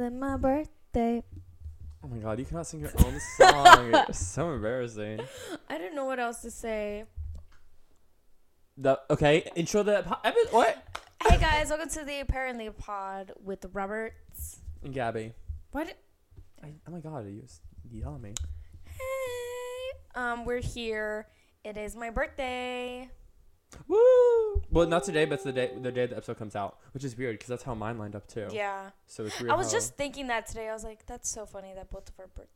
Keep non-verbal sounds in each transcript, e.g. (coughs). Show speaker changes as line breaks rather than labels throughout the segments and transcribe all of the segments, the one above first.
It's my birthday.
Oh my god, you cannot sing your own song. it's so embarrassing. (laughs)
I don't know what else to say.
The okay, intro the po- epi- what?
Hey guys, welcome to the Apparently Pod with Roberts.
And Gabby.
What?
I, oh my god, you s- yell at me.
Hey. Um, we're here. It is my birthday.
Woo! Well, not today, but it's the day the day the episode comes out, which is weird because that's how mine lined up too.
Yeah.
So it's weird.
I was
how-
just thinking that today. I was like, that's so funny that both of our birth.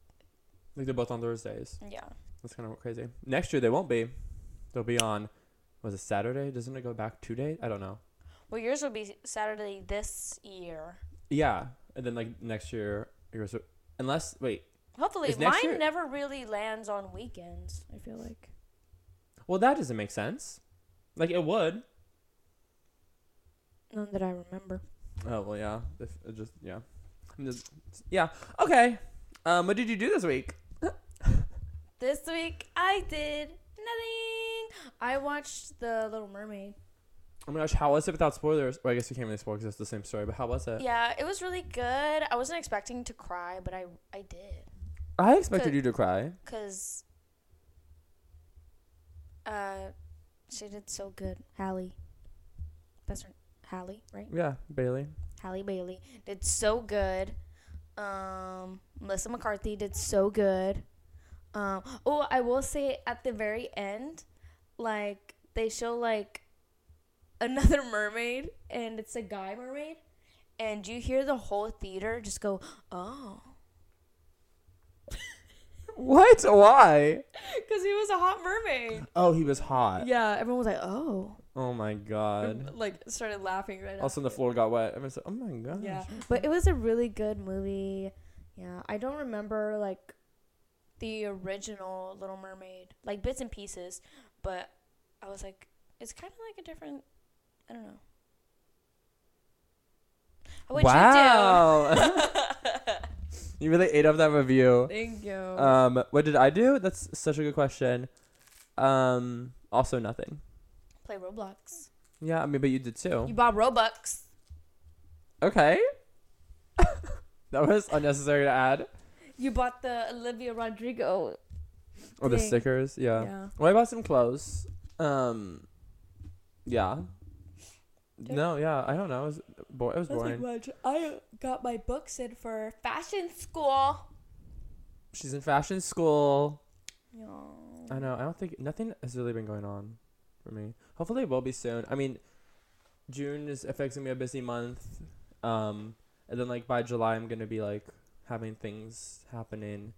like they're both on Thursdays.
Yeah.
That's kind of crazy. Next year they won't be. They'll be on. Was it Saturday? Doesn't it go back two days? I don't know.
Well, yours will be Saturday this year.
Yeah, and then like next year, yours unless wait.
Hopefully, mine
year-
never really lands on weekends. I feel like.
Well, that doesn't make sense. Like it would.
None that I remember.
Oh well, yeah. If it just yeah, I'm just- yeah. Okay. Um, what did you do this week? (laughs)
This week I did nothing. I watched The Little Mermaid.
Oh my gosh, how was it without spoilers? Well, I guess you can't really spoil because it's the same story. But how was it?
Yeah, it was really good. I wasn't expecting to cry, but I I did.
I expected
Good.
you to cry.
Cause uh she did so good. Halle. That's her Halle, right?
Yeah, Bailey.
Halle Bailey did so good. Um Melissa McCarthy did so good. Um oh, I will say at the very end, like they show like another (laughs) mermaid and it's a guy mermaid and you hear the whole theater just go, "Oh."
What? Why?
Cuz he was a hot mermaid.
Oh, he was hot.
Yeah, everyone was like, "Oh."
Oh my god.
Like started laughing right
Also, the floor got wet. Everyone said, "Oh my god."
Yeah, but it was a really good movie. Yeah, I don't remember like the original Little Mermaid, like bits and pieces, but I was like, it's kind of like a different. I don't know. What'd
wow. (laughs) (laughs)
you
really ate up that review.
Thank you.
Um, what did I do? That's such a good question. Um, also nothing.
Play Roblox.
Yeah, I mean, but you did too.
You bought Robux.
Okay. (laughs) that was unnecessary to add.
You bought the Olivia Rodrigo.
Or the
Thing.
stickers, yeah.
Yeah.
Well, I bought some clothes. Um, yeah. No, yeah, I don't know. It was, bo- it was boring.
much. I got my books in for fashion school.
She's in fashion school.
Yeah.
I know. I don't think nothing has really been going on for me. Hopefully, it will be soon. I mean, June is affecting me a busy month. Um, and then like by July, I'm gonna be like having things happening,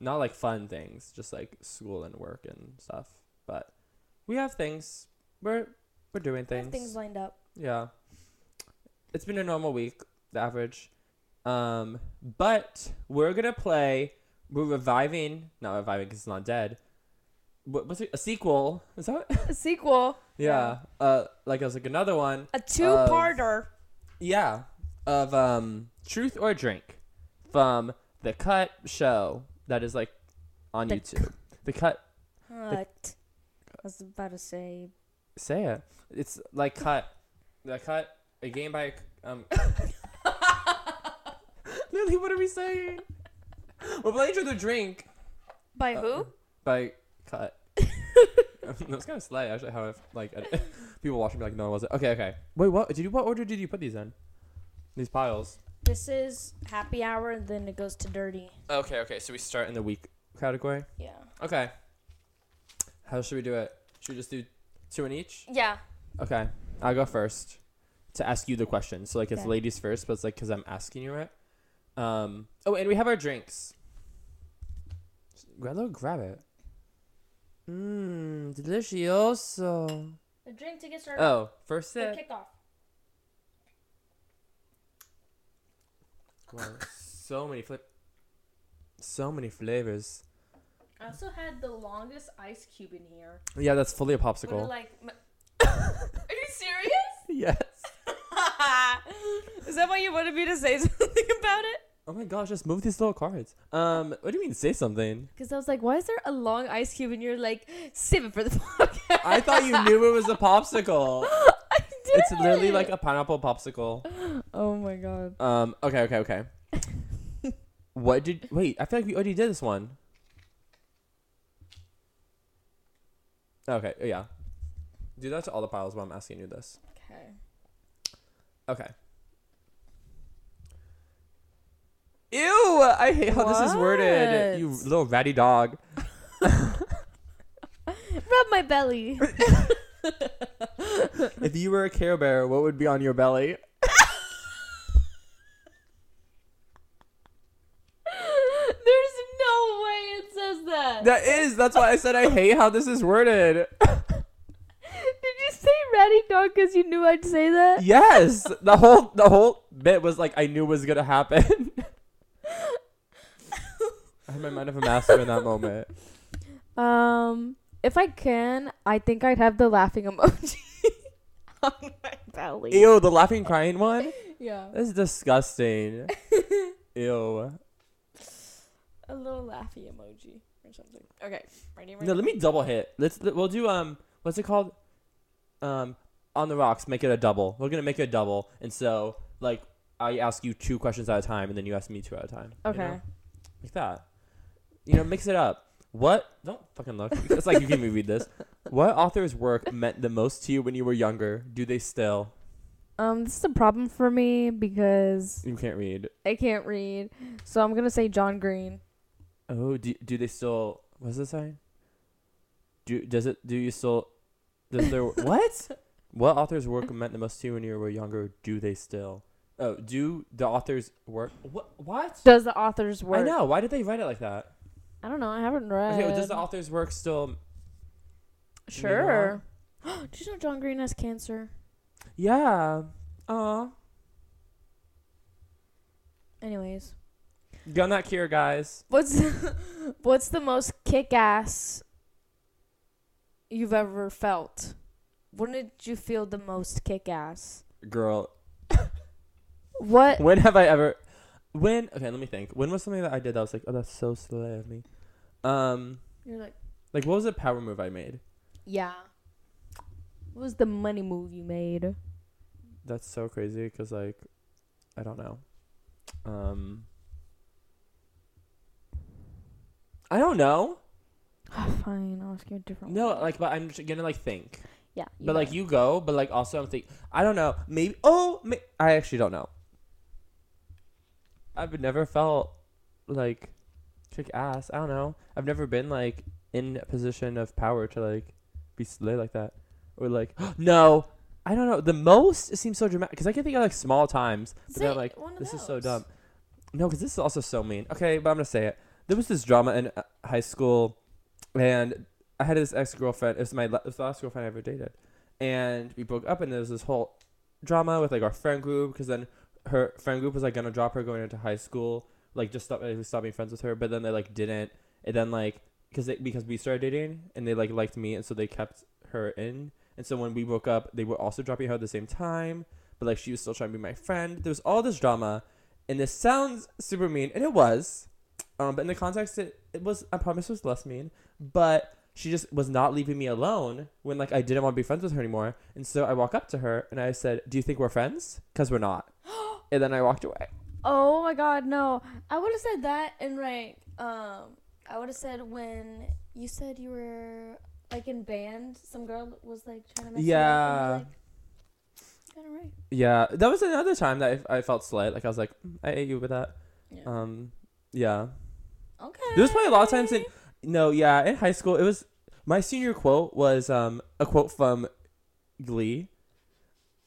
not like fun things, just like school and work and stuff. But we have things. We're we're doing
I
things.
things lined up.
Yeah. It's been a normal week, the average. Um, but we're gonna play. We're reviving, not reviving because it's not dead. What, what's it? A sequel? Is that?
A sequel. (laughs)
yeah. Uh, like it was like another one.
A two-parter.
Yeah. Of um, truth or drink, from the Cut show that is like on
The
YouTube. The Cut.
Cut. I was about to say.
Say it. It's like Cut. The Cut. A game by um. (laughs) Lily, what are we saying? We're playing truth or drink.
By
Uh,
who?
by cut. (laughs) That's kind of slight, actually. How if like (laughs) people watching me like, no, was it? Okay, okay. Wait, what did you? What order did you put these in? These piles.
This is happy hour, and then it goes to dirty.
Okay, okay. So we start in the week category.
Yeah.
Okay. How should we do it? Should we just do two in each?
Yeah.
Okay, I'll go first to ask you the question. So like it's
Okay.
ladies first, but it's like because I'm asking you it. Um. Oh, and we have our drinks. Grab, grab it. Mmm, delicioso.
A drink to get started.
Oh, first
The
sip.
kickoff.
Wow, so many flip. So many flavors.
I also had the longest ice cube in here.
Yeah, that's fully a popsicle.
like. m- (laughs) Are you serious?
yes. (laughs)
is that why you wanted me to say (laughs) something about it?
Oh my gosh, just move these little cards. Um, what do you mean say something?
Because I was like, why is there a long ice cube? And you're like, save it for the podcast.
I thought you knew it was a popsicle.
I did.
It's literally like a pineapple popsicle.
Oh my god.
Um. Okay. Okay. Okay. what did? Wait. I feel like we already did this one. Okay. Yeah. Do that to all the piles while I'm asking you this.
Okay.
Okay. Ew! I hate how this is worded. You
What?
little ratty dog. (laughs)
Rub my belly. (laughs)
if you were a Care Bear, what would be on your belly?
There's no way it says that.
That is. That's why I said I hate how this is worded. (laughs)
Did you say ratty dog because you knew I'd say that?
Yes. The whole the whole bit was like I knew was gonna happen. I had my mind of a master in that moment.
Um, if I can, I think I'd have the laughing emoji (laughs) on my belly.
Ew, the laughing crying one?
Yeah.
That's disgusting. (laughs) Ew.
A little laughy emoji or something. Okay. Ready?
No, let me double hit. Let's we'll do um what's it called? Um on the rocks, make it a double. We're gonna make it a double. And so like I ask you two questions at a time and then you ask me two at a time. you
Okay.
know? Like that. You know, mix it up. What don't fucking look. (laughs) It's like you can read this. What author's work meant the most to you when you were younger? Do they still?
Um, this is a problem for me because
You can't read.
I can't read. So I'm gonna say John Green.
Oh, do do they still? What's it say? Do does it? Do you still? Does there (laughs) what? What author's work meant the most to you when you were younger? Do they still? Oh, do the author's work? What? What?
Does the author's work?
I know. Why did they write it like that?
I don't know. I haven't read.
Okay, well, does the author's work still?
Sure. (gasps) Did you know John Green has cancer?
Yeah. Aw.
Anyways,
Gun that cure, guys.
what's (laughs) what's the most kick ass you've ever felt? When did you feel the most kick ass?
Girl, (laughs)
What?
when have I ever? When? Okay, let me think. When was something that I did that was like, oh, that's so silly of me. Um,
You're like,
like what was a power move I made?
yeah. What was the money move you made?
That's so crazy because like, I don't know. Um, I don't know.
Ah, fine, I'll ask you a different
No,
one.
like, but I'm just gonna like think.
yeah.
but like you go, but like also I'm think. I don't know. Maybe. Oh, may- I actually don't know. I've never felt like kick ass. I don't know. I've never been like in a position of power to like be slay like that, or like (gasps) no. I don't know. The most it seems so dramatic because I can think of like small times, but then
Say
like
one of
this is so
those.
dumb. No, because this is also so mean. Okay, but I'm gonna say it. There was this drama in uh, high school, and I had this ex girlfriend. It was my it was the last girlfriend I ever dated, and we broke up. And there was this whole drama with like our friend group because then her friend group was like gonna drop her going into high school, like just stop like, stop being friends with her. But then they like didn't. And then like because because we started dating and they like liked me, and so they kept her in. And so when we broke up, they were also dropping her at the same time. But like she was still trying to be my friend. There was all this drama, and this sounds super mean, and it was. Um, but in the context, it, it was I promise it was less mean. But she just was not leaving me alone when like I didn't want to be friends with her anymore. And so I walk up to her and I said, "Do you think we're friends? Because we're not." (gasps) and then I walked away.
Oh my god, no. I would have said that and like um I would have said when you said you were like in band, some girl was like trying to mess
Yeah.
you up and you like, right.
Yeah, that was another time that I, I felt slight. Like I was like, "Mm, I ate you with that.
Yeah.
Um, yeah.
Okay.
There was probably a lot of times in no, yeah, in high school it was my senior quote was um a quote from Glee,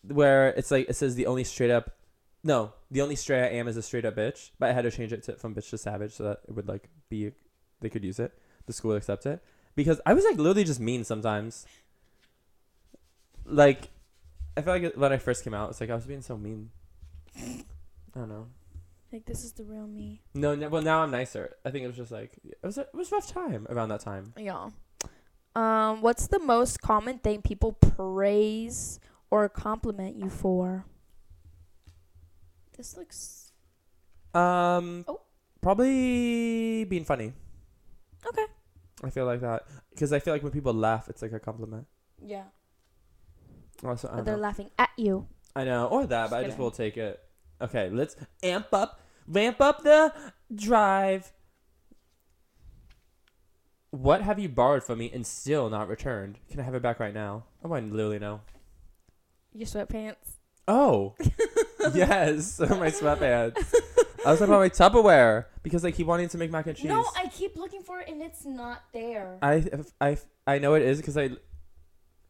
where it's like it says the only straight up, no, the only straight I am is a straight up bitch. But I had to change it to from bitch to savage so that it would like be they could use it, the school would accept it because I was like literally just mean sometimes. Like, I feel like when I first came out, it's like I was being so mean. I don't know.
Like this is the real me.
No, no, well now I'm nicer. I think it was just like it was a, it was a rough time around that time.
Yeah. Um, what's the most common thing people praise or compliment you for? This looks
Um,
Oh.
probably being funny.
okay.
I feel like that because I feel like when people laugh, it's like a compliment.
Yeah.
Also, I,
But
don't
they're
know.
laughing at you.
I know, or that, but I just will take it. Okay, let's amp up, ramp up the drive. What have you borrowed from me and still not returned? Can I have it back right now? Oh, I literally know.
Your sweatpants.
Oh, (laughs) yes, (laughs) my sweatpants. I was talking about my Tupperware because I keep wanting to make mac and cheese.
No, I keep looking for it and it's not there.
I, I, I know it is because I,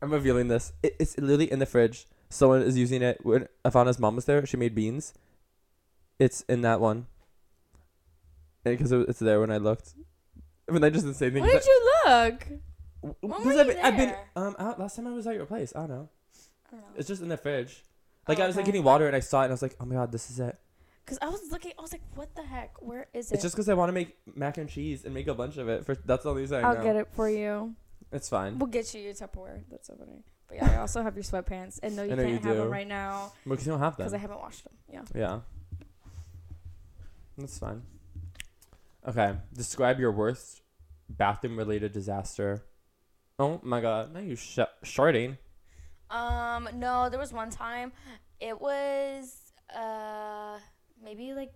I'm revealing this. It, it's literally in the fridge. Someone is using it. When Ivana's mom was there, she made beans. It's in that one. Because it's there when I looked. When I just didn't say anything.
Where did you look? when
Because
were
I've,
you
been- I've been um out last time I was at your place. I don't know.
I don't know.
It's just in the fridge. Like
Oh,
I was like
okay.
getting water and I saw it and I was like, oh my god, this is it.
Cause I was looking, I was like, "What the heck? Where is it?"
It's just because I want to make mac and cheese and make a bunch of it. For that's the only thing. I
I'll
know.
get it for you.
It's fine.
We'll get you your Tupperware. That's so funny. But yeah, I also have your sweatpants, and no, you
I know
can't
you
have
do.
them right now
Because you don't have them
because I
them.
haven't washed them. Yeah.
Yeah. That's fine. Okay. Describe your worst bathroom related disaster. Oh my god. Now you sh- shorting.
Um, no, there was one time. It was uh maybe like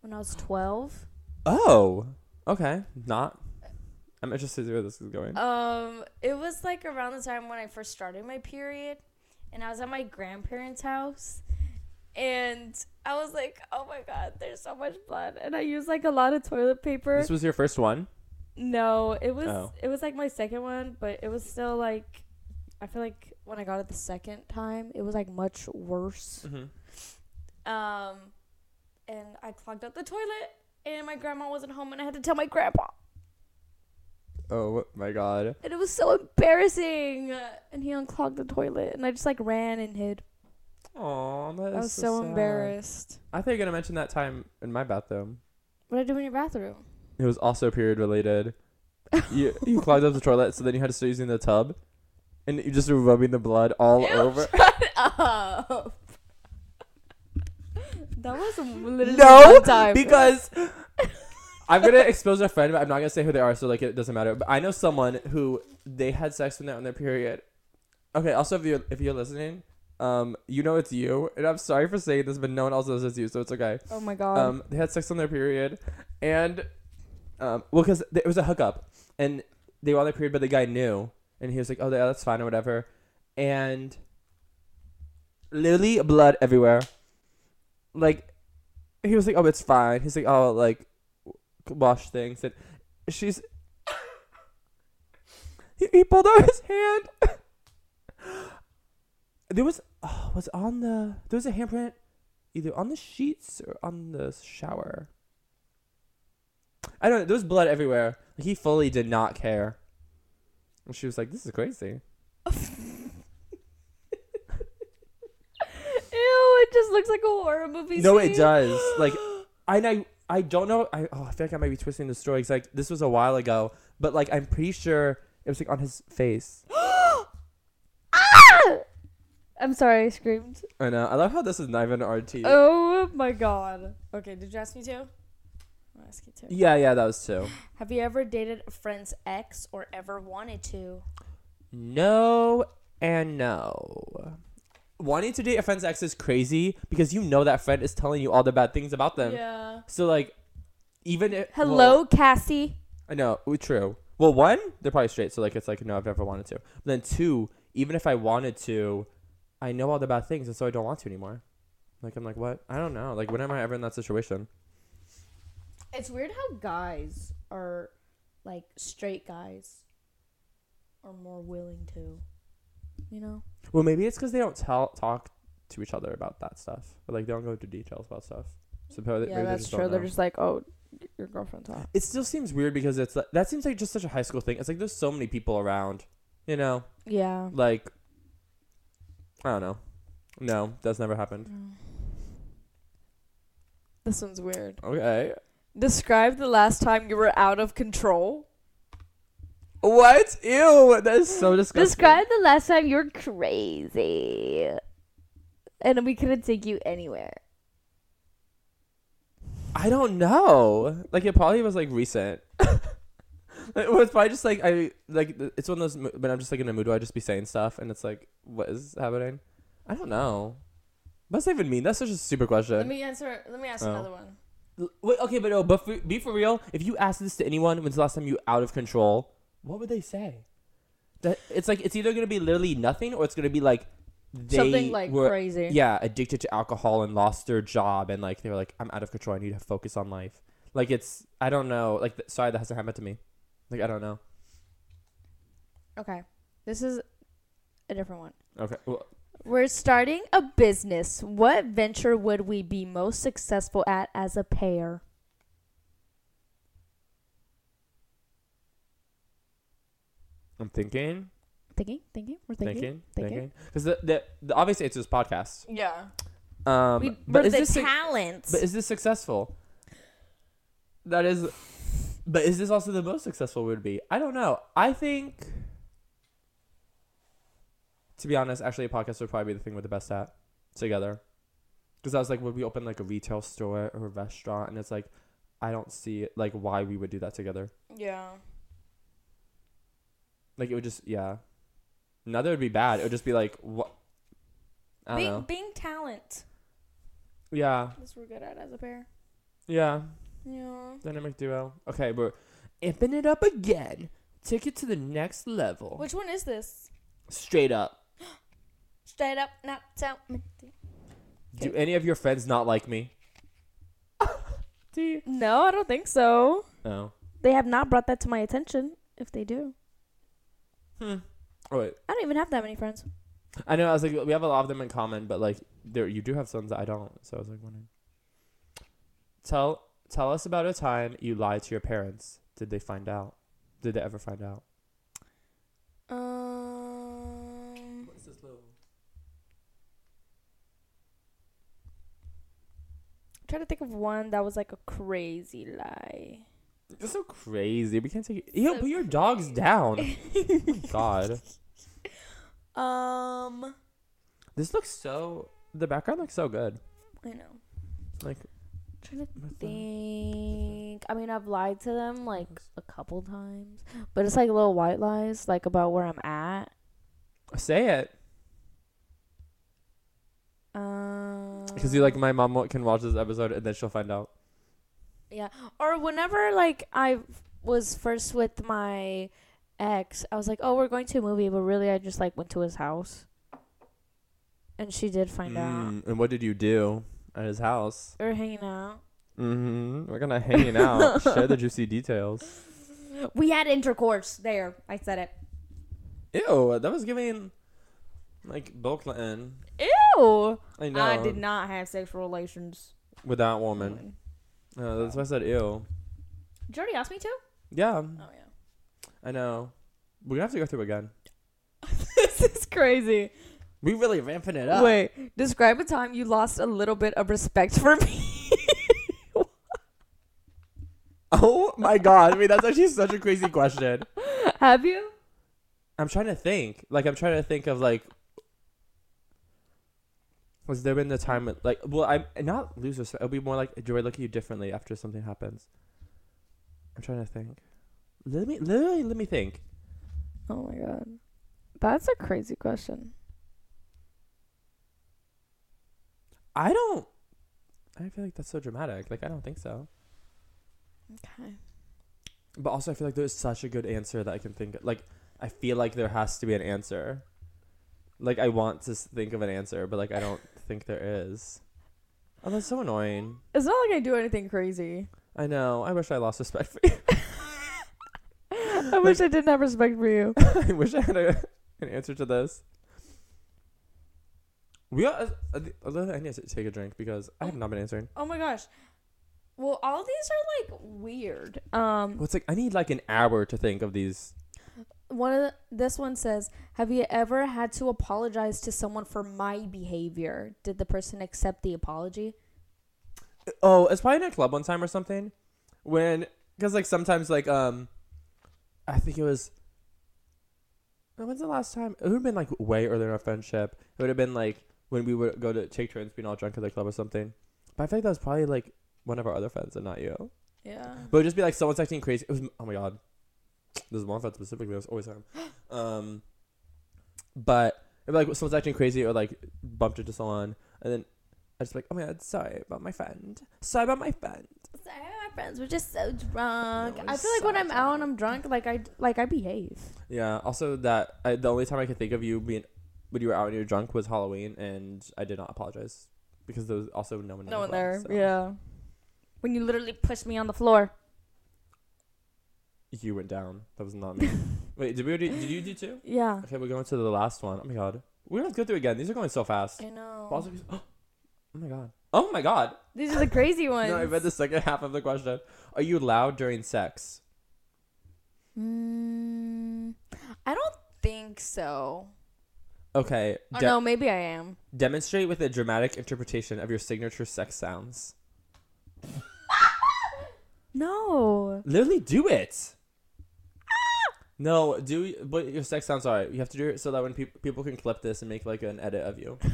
when I was twelve.
Oh. Okay. Not. I'm interested to see where this is going.
Um, it was like around the time when I first started my period, and I was at my grandparents' house, and I was like, "Oh my god, there's so much blood," and I used like a lot of toilet paper.
this was your first one?
no, it was
Oh.
it was like my second one, but it was still like, I feel like when I got it the second time, it was like much worse.
Mm-hmm.
Um, and I clogged up the toilet, and my grandma wasn't home, and I had to tell my grandpa.
Oh my god.
And it was so embarrassing. And he unclogged the toilet, and I just like ran and hid.
Oh, that is
I was so,
sad.
embarrassed.
I thought you were gonna mention that time in my bathroom.
What did I do in your bathroom?
It was also period related. (laughs) you you clogged up the toilet, so then you had to start using the tub, and you just were rubbing the blood all
Ew,
over. (laughs)
Shut up. (laughs) that was literally
No,
one time.
because I'm gonna expose a friend, but I'm not gonna say who they are, so like it doesn't matter. But I know someone who they had sex when they're on their period. Okay. Also, if you're if you're listening, um, you know it's you, and I'm sorry for saying this, but no one else knows it's you, so it's okay.
oh my god.
Um, they had sex on their period, and um, well, because it was a hookup, and they were on their period, but the guy knew, and he was like, "Oh, yeah, that's fine or whatever," and literally blood everywhere. Like, he was like, "Oh, it's fine." He's like, "Oh, like wash things," and she's. He, he pulled out his hand. there was oh, was on the there was a handprint either on the sheets or on the shower. I don't know. There was blood everywhere. Like, he fully did not care. And she was like, "This is crazy." (laughs)
Ew, it just looks like a horror movie.
No, it does. Like, (gasps) I know. I don't know. I oh, I feel like I might be twisting the story. 'cause, like this was a while ago, but like I'm pretty sure it was like on his face. (gasps)
Ah! I'm sorry, I screamed.
I know. I love how this is not even RT.
Oh my god. Okay, did you ask me to? I'll ask you to.
Yeah, yeah, that was two.
Have you ever dated a friend's ex or ever wanted to?
No and no. Wanting to date a friend's ex is crazy because you know that friend is telling you all the bad things about them.
Yeah.
So like, even if
Hello,
well,
Cassie.
I know, we- true. Well, one, they're probably straight, so like it's like no, I've never wanted to. But then two, even if I wanted to, I know all the bad things, and so I don't want to anymore. Like I'm like, what? I don't know. Like when am I ever in that situation?
It's weird how guys are like straight guys are more willing to, you know?
Well, maybe it's because they don't tell talk to each other about that stuff, or like they don't go into details about stuff. Maybe
yeah, that's true. They're just like, oh, your girlfriend's hot.
It still seems weird because it's like, that seems like just such a high school thing. It's like there's so many people around, you know.
Yeah.
Like, I don't know. No, that's never happened. Mm.
This one's weird.
Okay.
Describe the last time you were out of control.
What? Ew, that is so disgusting.
Describe the last time you were crazy. And we couldn't take you anywhere.
I don't know. Like it probably was like recent. like well, it's probably just like I like it's one of those mo- when I'm just like in a mood where I just be saying stuff and it's like what is happening? I don't know. What's that even mean? That's such a super question.
Let me answer. Let me ask
Oh.
another one.
Wait, okay, but no, but for, be for real. If you ask this to anyone, when's the last time you out of control? What would they say? That it's like it's either gonna be literally nothing or it's gonna be like they
Something like
were
crazy.
yeah addicted to alcohol and lost their job and like they were like I'm out of control. I need to focus on life. Like it's I don't know. Like th- sorry that hasn't happened to me. Like I don't know.
Okay. This is a different one.
Okay. Well,
We're starting a business. What venture would we be most successful at as a pair?
I'm thinking,
Thinking, thinking, we're thinking.
thinking,
thinking.
thinking. Because the, the the obvious answer is podcast.
Yeah.
Um,
We,
but
we're
is
the
this su-
talents.
but is this successful? That is, but is this also the most successful would be? I don't know. I think, to be honest, actually, a podcast would probably be the thing we're the best at together. Because I was like, would we open like a retail store or a restaurant? And it's like, I don't see like why we would do that together.
yeah.
Like it would just yeah. Neither would be bad. It would just be like what. I don't
Being,
know.
being talent.
Yeah,
That's what we're good at as a pair.
yeah.
Yeah.
Dynamic duo. Okay, we're amping it up again. Take it to the next level.
Which one is this?
Straight up. (gasps)
Straight up, not tell me.
Do any of your friends not like me? (laughs) Do you?
No, I don't think so.
No.
They have not brought that to my attention. If they do,
Hmm. Oh wait.
I don't even have that many friends.
I know. I was like, we have a lot of them in common, but like, there you do have some that I don't. So I was like, wondering. Tell tell us about a time you lied to your parents. Did they find out? Did they ever find out?
Um,
What is this little?
trying to think of one that was like a crazy lie.
That's so crazy. We can't take it. Ew,
So
put your dogs down. (laughs) oh god.
Um,
This looks so. The background looks so good.
I know.
Like,
trying to think. I mean, I've lied to them like a couple times, but it's like little white lies, like about where I'm at.
say it.
Um,
Because you like, my mom can watch this episode and then she'll find out.
Yeah. Or whenever like I was first with my ex, I was like, "Oh, we're going to a movie," but really I just like went to his house. And she did find out.
Mm, and what did you do at his house?
We were hanging out.
Mm-hmm. We're gonna hanging out. Share the juicy details. (laughs)
We had intercourse there. I said it.
Ew, that was giving like Bill Clinton.
Ew.
I know.
I did not have sexual relations.
with that woman. Uh, that's why I said ew.
Did you already ask me to?
Yeah,
Oh yeah.
I know. We're gonna have to go through again. (laughs)
this is crazy.
We really ramping it up.
Wait, describe a time you lost a little bit of respect for me. (laughs)
Oh my god! I mean, that's actually such a crazy question. (laughs)
have you?
I'm trying to think. Like, I'm trying to think of like. Was there been the time like, well, I'm not lose respect. It'll be more like, do I look at you differently after something happens? I'm trying to think. Let me literally let me think.
Oh my god. That's a crazy question.
I don't. I feel like that's so dramatic. Like, I don't think so.
Okay.
But also, I feel like there's such a good answer that I can think. of. Like, I feel like there has to be an answer. Like, I want to think of an answer, but like, I don't think there is. Oh, that's so annoying.
It's not like I do anything crazy.
I know. I wish I lost respect for (laughs) you.
I (laughs) wish I didn't have respect for you. (laughs)
I wish I had a, an answer to this. We are. Uh, uh, I need to take a drink because I have not been answering.
Oh my gosh. Well, all these are like weird. Um,
Well, it's like I need like an hour to think of these.
One of the, this one says, "Have you ever had to apologize to someone for my behavior? Did the person accept the apology?"
Oh, it's probably in a club one time or something. When, because like sometimes like um, I think it was. When's the last time? It would have been like way earlier in our friendship. It would have been like when we would go to take turns being all drunk at the club or something. But I feel like that was probably like one of our other friends and not you.
Yeah.
But it would just be like someone's acting crazy. It was oh my god. There's one friend specifically. I was always him. (gasps) Um, but if like someone's acting crazy or like bumped into someone, and then I just like, oh my god, sorry about my friend. Sorry about my friend.
Sorry, about my friends We're just so drunk.
No,
I
it's
feel like when I'm out and I'm drunk, like I like I behave.
Yeah. Also, that I, the only time I could think of you being when you were out and you were drunk was Halloween, and I did not apologize because there was also no one.
No one
as
there.
so.
Yeah. When you literally pushed me on the floor.
You went down. That was not (laughs) me. Wait, did we? Already, did you do two?
Yeah.
Okay, we're going to the last one. Oh my god, We're gonna go through again. These are going so fast.
I know.
Also- (gasps) oh my god. Oh my god.
These are the crazy ones. (laughs)
No, I read the second half of the question. Are you loud during sex?
Mm, I don't think so.
Okay.
Oh,
de-
no, maybe I am.
Demonstrate with a dramatic interpretation of your signature sex sounds. (laughs)
No.
Literally do it. No, do but your sex sounds alright. You have to do it so that when peop people can clip this and make like an edit of you. (laughs)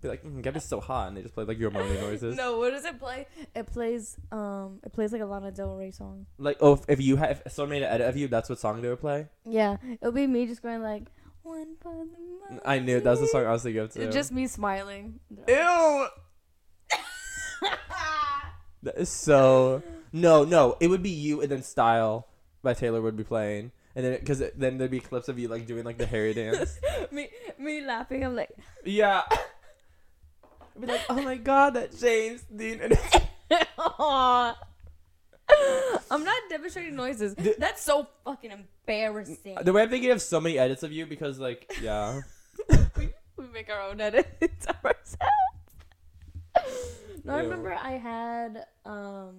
Be like, mm, Gabby's so hot, and they just play like your moaning noises.
No, what does it play? It plays um it plays like a Lana Del Rey song.
Like, oh, if, if you have if someone made an edit of you, that's what song they would play.
Yeah. It'll be me just going like one for the money.
I knew that was the song I was thinking of too.
It's just me smiling.
ew. (laughs) That is so. No, no, it would be you, and then "Style" by Taylor would be playing, and then because then there'd be clips of you like doing like the Harry (laughs) dance.
me me laughing. I'm like
yeah. I'd be like, oh my god, that James Dean. (laughs)
I'm not demonstrating noises.
The-
That's so fucking embarrassing.
the way I'm thinking of so many edits of you because like yeah. (laughs)
we make our own edits ourselves. no, I remember I had um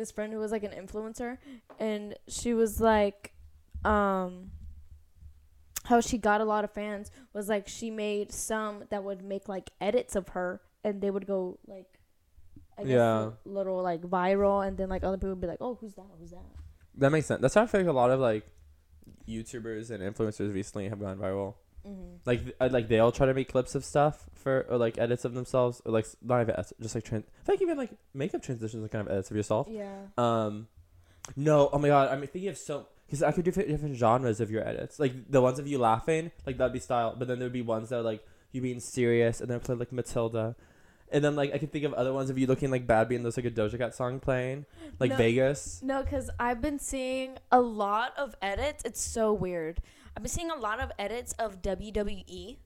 this friend who was like an influencer and she was like um how she got a lot of fans was like she made some that would make like edits of her and they would go like I guess
Yeah.
little like viral and then like other people would be like, Oh, who's that? Who's that?
That makes sense. That's how I feel like a lot of like YouTubers and influencers recently have gone viral.
Mm-hmm.
Like uh, like they all try to make clips of stuff for or like edits of themselves or like not even edits, just like trans. I even like makeup transitions are kind of edits of yourself.
Yeah.
Um, no, oh my god, I'm thinking of so because I could do different genres of your edits. Like the ones of you laughing, like that'd be style. But then there'd be ones that are like you being serious, and then play like Matilda, and then like I could think of other ones of you looking like bad, being there's like a Doja Cat song playing, like
No.
Vegas.
No, because I've been seeing a lot of edits. It's so weird. I've been seeing a lot of edits of. WWE.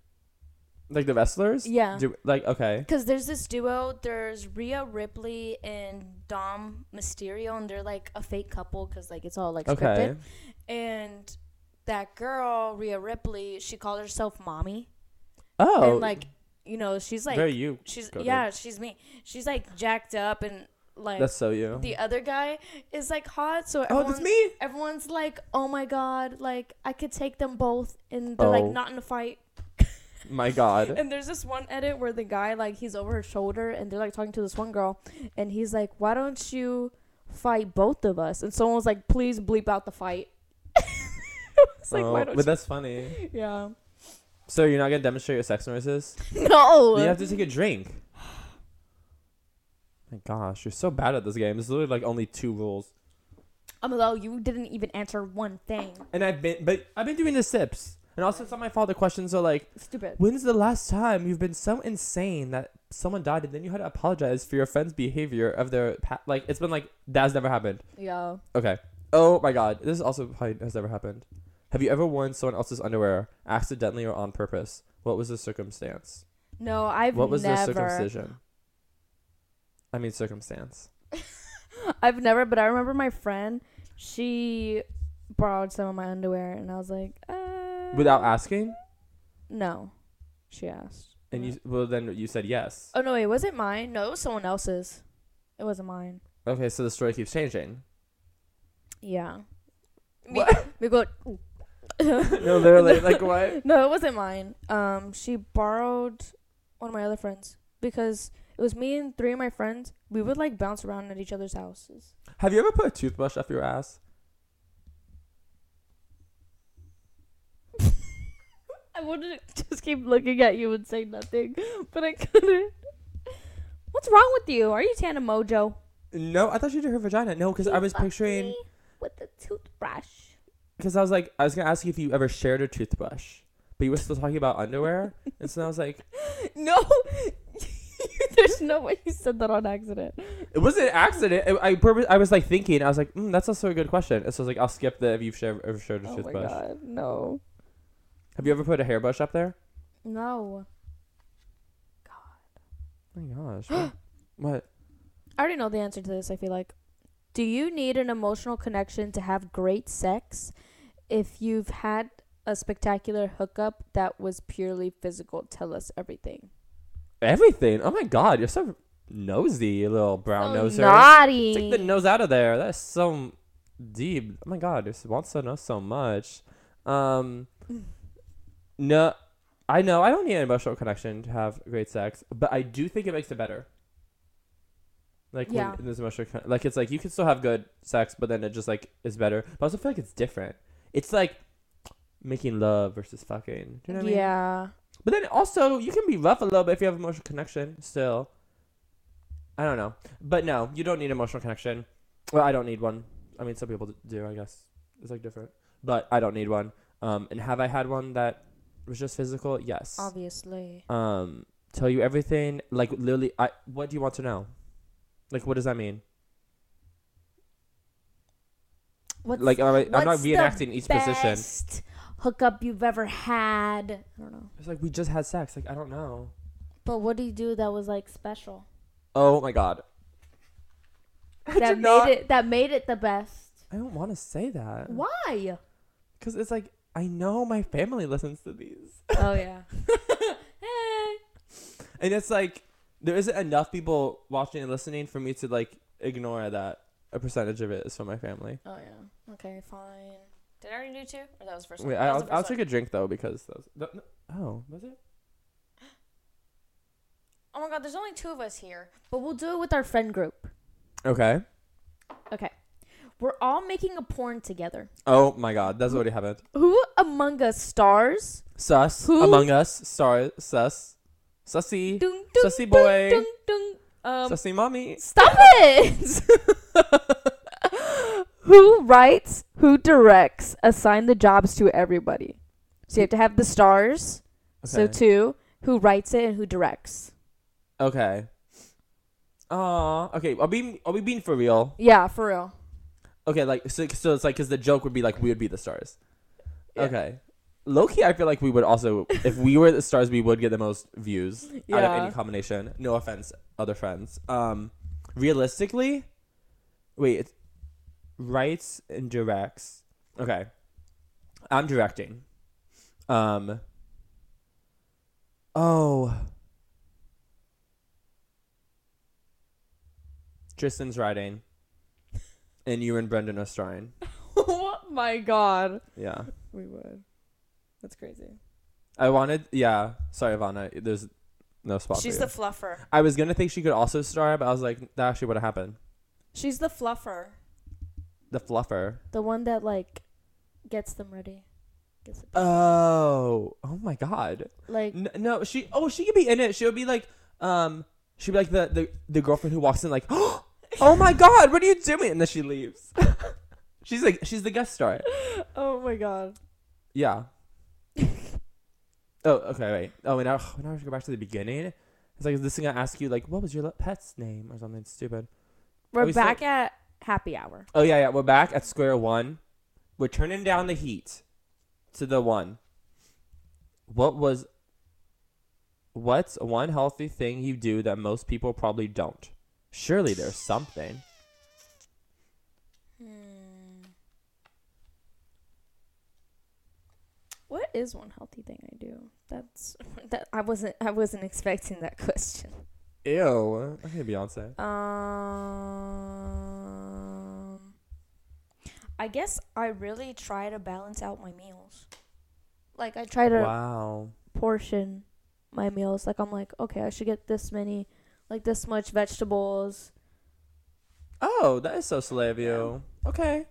Like the wrestlers?
Yeah.
Do, like, okay.
Because there's this duo. There's Rhea Ripley and Dom Mysterio, and they're like a fake couple because like it's all like
Okay.
scripted. And that girl, Rhea Ripley, she called herself mommy,
Oh.
and like you know she's like
very you.
she's yeah she's me. She's like jacked up and like
That's so you.
the other guy is like hot. So
oh,
everyone's,
that's me.
everyone's like, "Oh my god!" Like I could take them both, and they're
Oh.
like not in a fight. (laughs)
My God.
And there's this one edit where the guy like he's over her shoulder, and they're like talking to this one girl, and he's like, "Why don't you fight both of us?" And someone was like, "Please bleep out the fight." (laughs) it's like,
oh,
why don't
but that's funny.
Yeah.
So you're not gonna demonstrate your sex noises? (laughs)
No.
You have to take a drink. My gosh, you're so bad at this game. There's literally like only two rules.
Um, I'm low. You didn't even answer one thing.
And I've been, but I've been doing the sips. And also, some of my father questions are like,
Stupid.
"When's the last time you've been so insane that someone died and then you had to apologize for your friend's behavior of their pa- like? It's been like that's never happened.
Yeah.
Okay. Oh my god, this also probably has never happened. Have you ever worn someone else's underwear accidentally or on purpose? What was the circumstance?
No, I've
what was
never.
the circumcision? I mean circumstance. (laughs)
I've never, but I remember my friend. She borrowed some of my underwear, and I was like, uh,
Without asking,
No, she asked.
and you well then you said yes.
Oh no, wait, was it mine? No, it was someone else's. It wasn't mine.
Okay, so the story keeps changing.
Yeah.
What? (laughs)
me go.
no, literally, (laughs) like what?
No, it wasn't mine. Um, she borrowed one of my other friends because it was me and three of my friends. We would like bounce around at each other's houses.
Have you ever put a toothbrush up your ass? (laughs)
I wanted to just keep looking at you and say nothing, but I couldn't. What's wrong with you? Are you Tana Mongeau?
No, I thought you did her vagina. No, because I was picturing.
with the toothbrush.
Because I was like, I was gonna ask you if you ever shared a toothbrush, but you were still talking about (laughs) underwear, and so I was like,
No, (laughs) there's no way you said that on accident.
it was an accident. I I, purpose, I was like thinking, I was like, mm, that's also a good question. So I was like, I'll skip the if you've shared, ever shared a
Oh my
toothbrush.
god, no,
Have you ever put a hairbrush up there?
no. God.
Oh my gosh. what? (gasps) what?
I already know the answer to this. I feel like. Do you need an emotional connection to have great sex? If you've had a spectacular hookup that was purely physical, tell us everything.
Everything. Oh my god, you're so nosy, you little brown
So
noser.
naughty.
Take the nose out of there. That's so deep. Oh my god, this wants to know so much. Um, no, I know I don't need an emotional connection to have great sex, but I do think it makes it better. Like
Yeah.
when there's emotional, con- like it's like you can still have good sex, but then it just like is better. But I also feel like it's different. It's like making love versus fucking. Do you know what I mean?
yeah.
But then also you can be rough a little bit if you have emotional connection still. I don't know. But no, you don't need emotional connection. Well, I don't need one. I mean some people do, I guess. It's like different. But I don't need one. Um and have I had one that was just physical? Yes.
Obviously.
Um tell you everything like literally I what do you want to know? Like what does that mean?
What's
like I, I'm not reenacting each position.
Best hookup you've ever had? I don't know.
It's like we just had sex. Like I don't know.
But what do you do that was like special?
Oh my god. (laughs) I
that made
not-
it that made it the best.
I don't want to say that.
Why?
Because it's like, I know my family (laughs) listens to these.
oh yeah. (laughs) hey.
And it's like, there isn't enough people watching and listening for me to like ignore that a percentage of it is from my family.
Oh yeah. Okay, fine. Did I already do two? Or that was the first one? Wait,
I'll,
the
I'll
first
take a drink though because those. The, no, oh, was it? (gasps)
Oh my god, there's only two of us here. But we'll do it with our friend group.
Okay.
Okay. We're all making a porn together.
Oh my god, that's already happened.
Who among us stars?
Sus.
Who?
Among Us. stars. Sus. Sussy.
Dung, dung,
Sussy boy.
dung, dung. Um,
Sussy mommy.
Stop it! (laughs) (laughs) who writes, who directs, assign the jobs to everybody. So you have to have the stars. So
Okay.
two, who writes it and who directs.
Okay. Aw. Okay, are we, are we being for real?
Yeah, for real.
Okay, like so, so it's like because the joke would be like we would be the stars.
Yeah.
Okay, Loki, I feel like we would also if we were the stars, we would get the most views out of any combination. No offense, other friends. Um, realistically, wait, it's writes and directs. Okay, I'm directing. Um. Oh. Tristan's writing. And you and Brendan are starring. (laughs)
oh my god.
Yeah.
We would. That's crazy.
I wanted, yeah. Sorry, Ivana. There's no spot
She's
for
the fluffer.
I was gonna think she could also star, but I was like, that actually would have happened.
She's the fluffer.
The fluffer.
The one that like gets them ready. Gets
Oh, oh my god.
like
N- no, she. Oh, she could be in it. She would be like, um, she'd be like the the, the girlfriend who walks in like, (gasps) oh my god, what are you doing? And then she leaves. (laughs) she's like, she's the guest star.
Oh my god.
Yeah. (laughs) oh, okay, wait. Oh, and now, (sighs) now have to go back to the beginning. It's like this thing I ask you, like, what was your pet's name or something stupid?
We're
we still-
back at happy hour.
Oh yeah, yeah. We're back at square one. We're turning down the heat to the one. What was? What's one healthy thing you do that most people probably don't? Surely there's something.
Hmm. What is one healthy thing I do? That's (laughs) that I wasn't I wasn't expecting that question.
Ew. Okay, Beyonce.
Um I guess I really try to balance out my meals. Like I try to
Wow.
portion my meals. Like I'm like, okay, I should get this many like this much vegetables.
Oh, that is so of you. Okay.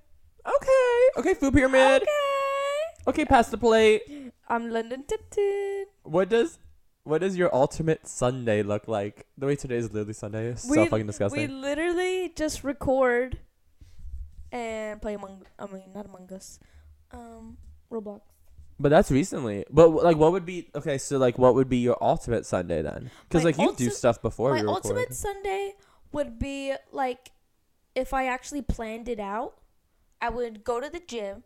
Okay. Okay, food pyramid.
Okay.
Okay, pass the plate.
I'm London Tipton.
What does what does your ultimate Sunday look like? The way today is literally Sunday is so fucking disgusting.
We literally just record and play Among. I mean, not Among Us. Um, Roblox.
But that's recently. But like, what would be okay? So like, what would be your ultimate Sunday then? Because like you do stuff before
My
we record.
ultimate Sunday would be like if I actually planned it out. I would go to the gym.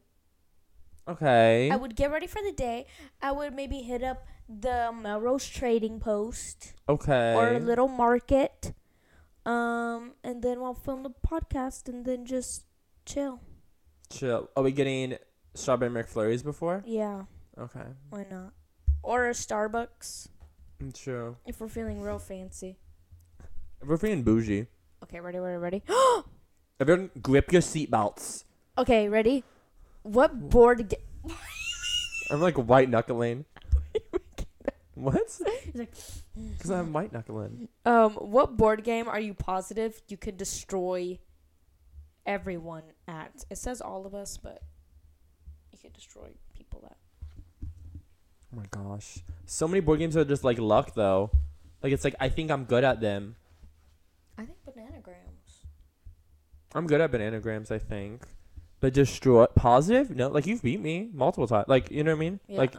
Okay.
I would get ready for the day. I would maybe hit up the Melrose Trading Post
okay.
or a little market. Um, and then we'll film the podcast and then just chill.
Chill. Are we getting strawberry McFlurries before?
Yeah,
Okay.
why not? Or a Starbucks
Mm, True.
if we're feeling real fancy.
If we're feeling bougie,
Okay, ready, ready, ready. (gasps)
everyone grip your seatbelts.
okay, ready? What board game?
I'm like white knuckling. What? (laughs)
He's like, (laughs)
Because I'm white knuckle in.
um, what board game are you positive you could destroy everyone at? It says all of us, but you could destroy people at.
Oh my gosh. So many board games are just like luck though. Like it's like I think I'm good at them.
I think bananagrams.
I'm good at bananagrams, I think. But destroy positive? No, like you've beat me multiple times. Like you know what I mean?
Yeah.
Like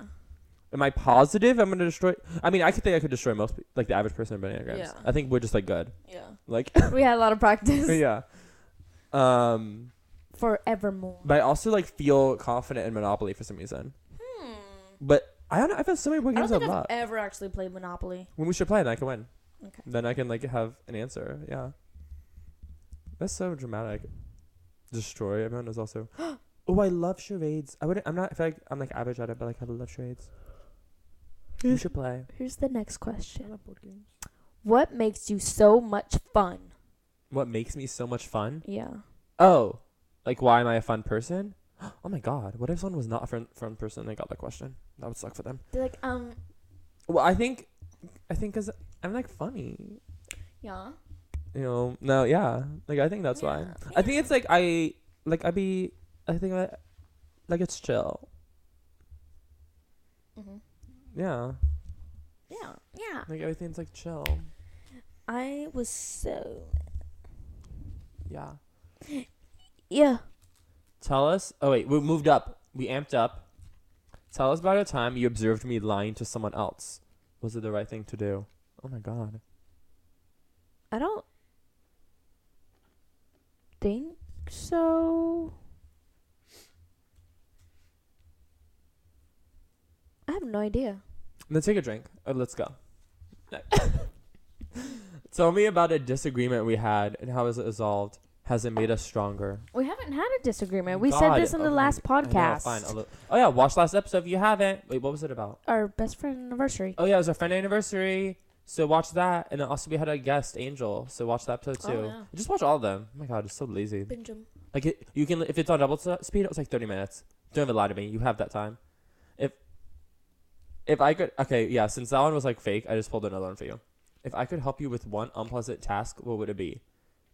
am I positive I'm gonna destroy I mean I could think I could destroy most pe- like the average person in bananagrams.
Yeah.
I think we're just like good.
yeah.
Like (laughs)
we had a lot of practice.
yeah. Um
Forevermore.
but I also like feel confident in Monopoly for some reason.
Hmm.
But I don't know, I've had so many board
I
games
don't
a
think I've
lot.
ever actually played Monopoly.
When we should play and I can win.
Okay.
Then I can like have an answer. Yeah. That's so dramatic. Destroy everyone is also. (gasps) oh, I love charades. I wouldn't. I'm not. I feel like I'm like average at it, but like I love charades. We should play.
Here's the next
I
question.
love board games.
What makes you so much fun?
What makes me so much fun?
Yeah.
Oh, like why am I a fun person? (gasps) Oh my god! What if someone was not a fun, fun person? and They got that question. That would suck for them.
They're like, um,
Well, I think, I think because I'm like funny.
yeah.
You know. No. Yeah. Like I think that's why.
Yeah,
I think it's like I like I be I think I like it's chill.
Mm-hmm.
Yeah.
Yeah. Yeah.
Like everything's like chill.
I was so.
Yeah.
Yeah.
Tell us oh wait, we moved up. We amped up. Tell us about a time you observed me lying to someone else. Was it the right thing to do? Oh my god.
I don't think so. I have no idea.
Let's take a drink. Uh, let's go. (laughs) Tell me about a disagreement we had and how has it resolved. Has it made us stronger?
We haven't had a disagreement. We
God,
said this in the
oh
last
I know,
podcast.
fine. I'll look- oh yeah, watch last episode if you haven't. Wait, what was it about?
Our best friend anniversary.
Oh yeah, it was our friend anniversary. So watch that, and then also we had a guest, Angel. So watch that episode
Oh,
too.
yeah.
Just watch all of them. Oh my god, it's so lazy.
Benjamin.
Like it, you can if it's on double s- speed, it was like thirty minutes. Don't even lie to me. You have that time. If if I could, okay, yeah. Since that one was like fake, I just pulled another one for you. If I could help you with one unpleasant task, what would it be?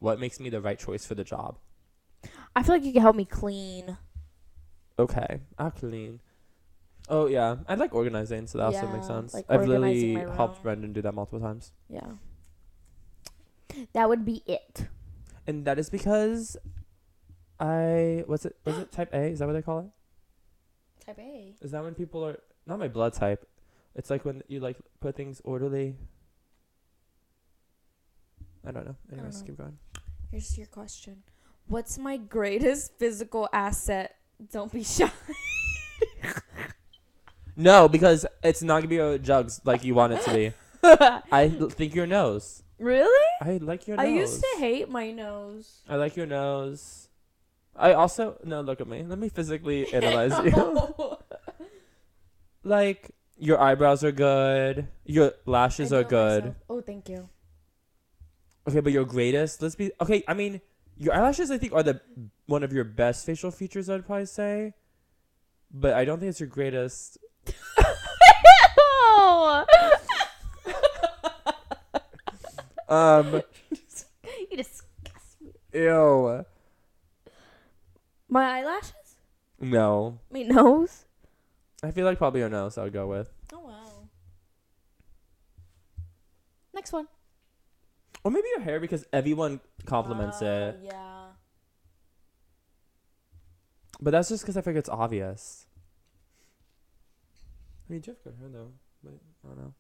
What makes me the right choice for the job?
I feel like you could help me clean.
Okay, I'll clean. Oh yeah, I like organizing, so that also makes sense.
like
I've
organizing
literally
my
helped
room.
Brendan do that multiple times.
Yeah. That would be it.
And that is because I was it was it type A? Is that what they call it?
Type A.
Is that when people are not my blood type? It's like when you like put things orderly. I don't know. Anyways,
know.
keep going.
Here's your question. What's my greatest physical asset? Don't be (laughs) shy.
No, because it's not gonna be your jugs like you want it to be. (laughs) I l- think your nose.
really?
I like your nose.
I used to hate my nose.
I like your nose. I also no. Look at me. Let me physically analyze (laughs) you. Like your eyebrows are good. Your lashes are good.
myself. Oh, thank you.
Okay, but your greatest. Let's be okay. I mean, your eyelashes. I think are the one of your best facial features. I'd probably say, but I don't think it's your greatest. (laughs) (laughs) Um.
you disgust me.
Ew.
My eyelashes?
No.
My nose?
I feel like probably your nose. I would go with,
Oh wow. Next one.
or maybe your hair because everyone compliments
Oh,
it.
Yeah.
But that's just because I like it's obvious. I mean, Jeff got hair though, but I don't know.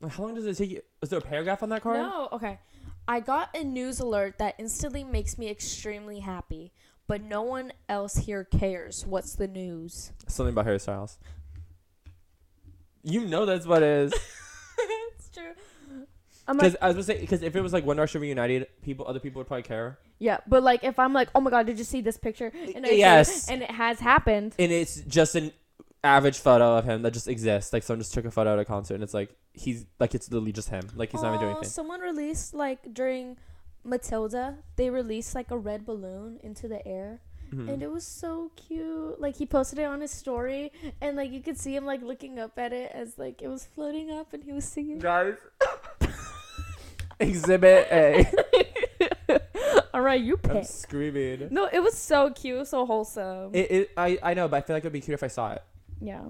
Like, how long does it take you? Is there a paragraph on that card?
No, okay. I got a news alert that instantly makes me extremely happy, but no one else here cares. What's the news?
Something about hairstyles. You know that's what it is. (laughs)
it's true.
Because
like,
I was gonna say, because if it was like One Direction reunited, people, other people would probably care.
yeah, but like if I'm like, oh my god, did you see this picture? And I see it,
Yes.
and it has happened.
And it's just an average photo of him that just exists. Like someone just took a photo at a concert, and it's like he's like it's literally just him. Like he's not even doing anything.
Someone released like during Matilda, they released like a red balloon into the air.
Mhm.
And it was so cute. Like he posted it on his story, and like you could see him like looking up at it as like it was floating up, and he was singing.
Guys. (laughs) Exhibit A. (laughs)
All right, you pick.
I'm screaming.
No, it was so cute, so wholesome.
It, it, I, I know, but I feel like it'd be cute if I saw it.
yeah.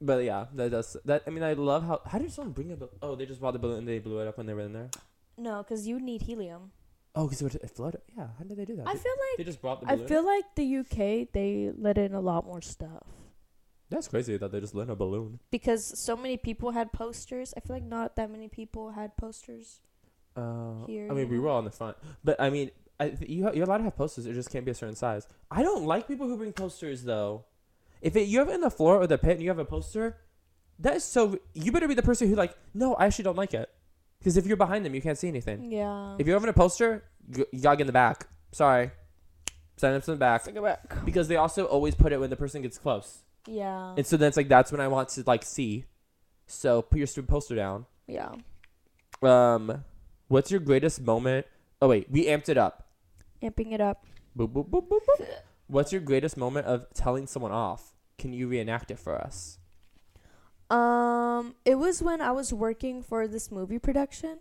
But yeah, that does that. I mean, I love how. How did someone bring a? bal- Oh, they just bought the balloon and they blew it up when they were in there.
No, because you need helium.
Oh, because it, would- it floated. Yeah, how did they do that?
I
They-
feel like
they just brought the
I
balloon.
feel like the UK they let in a lot more stuff
That's crazy that they just let in a balloon.
because so many people had posters. I feel like not that many people had posters.
Uh,
Here,
I mean, we
know?
were all in the front, but I mean, I, th- you ha- you're allowed to have posters. It just can't be a certain size. I don't like people who bring posters though. If it, you have it in the floor or the pit and you have a poster, that is so. You better be the person who like, no, I actually don't like it, because if you're behind them, you can't see anything.
Yeah.
If you're having a poster, g- you gotta get in the back. Sorry, send them to the back
it back.
because they also always put it when the person gets close,
Yeah.
and so then it's like that's when I want to like see. So put your stupid poster down.
yeah.
Um, what's your greatest moment? Oh wait, we amped it up.
Amping it up.
Boop, boop, boop, boop, boop. What's your greatest moment of telling someone off? Can you reenact it for us?
Um, it was when I was working for this movie production,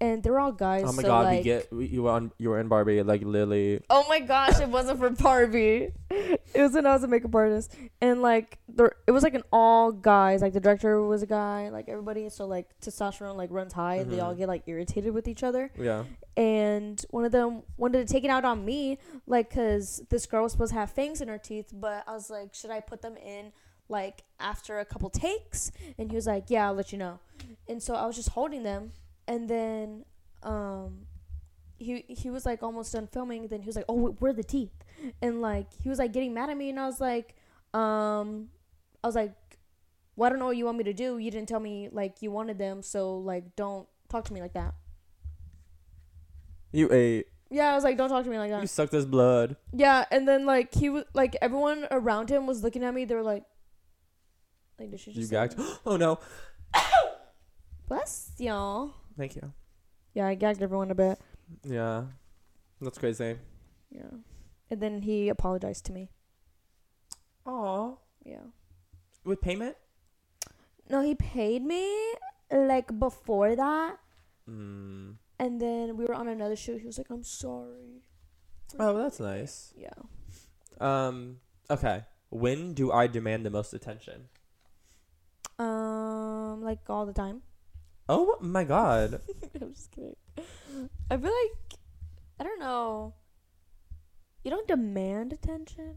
and they're all guys.
oh my
so
god,
like,
we get we, you were on you were in Barbie like Lily.
Oh my gosh, it wasn't for Barbie. (laughs) It was when I was a makeup artist, and like there, it was like an all guys. Like the director was a guy. Like everybody, so like testosterone like runs high, and they all
Mhm.
get like irritated with each other.
Yeah.
And one of them wanted to take it out on me, like because this girl was supposed to have fangs in her teeth, but I was like, should I put them in like after a couple takes? And he was like, yeah, I'll let you know. And so I was just holding them, and then um he he was like almost done filming then he was like oh where are the teeth and like he was like getting mad at me and i was like um i was like well i don't know what you want me to do you didn't tell me like you wanted them so like don't talk to me like that
You ate.
yeah i was like don't talk to me like that.
You sucked his blood.
yeah and then like he was like everyone around him was looking at me they were like like did she just
You gagged. (gasps) Oh no. (coughs)
bless y'all
Thank you.
yeah i gagged everyone a bit
Yeah. That's crazy.
yeah and then he apologized to me
Aw.
yeah
With payment?
No, he paid me like before that,
Mm.
and then we were on another shoot. He was like, "I'm sorry."
Oh, that's nice.
Yeah.
Um. Okay. When do I demand the most attention?
Um, like all the time.
Oh my god. (laughs)
I'm just kidding. I feel like I don't know. You don't demand attention.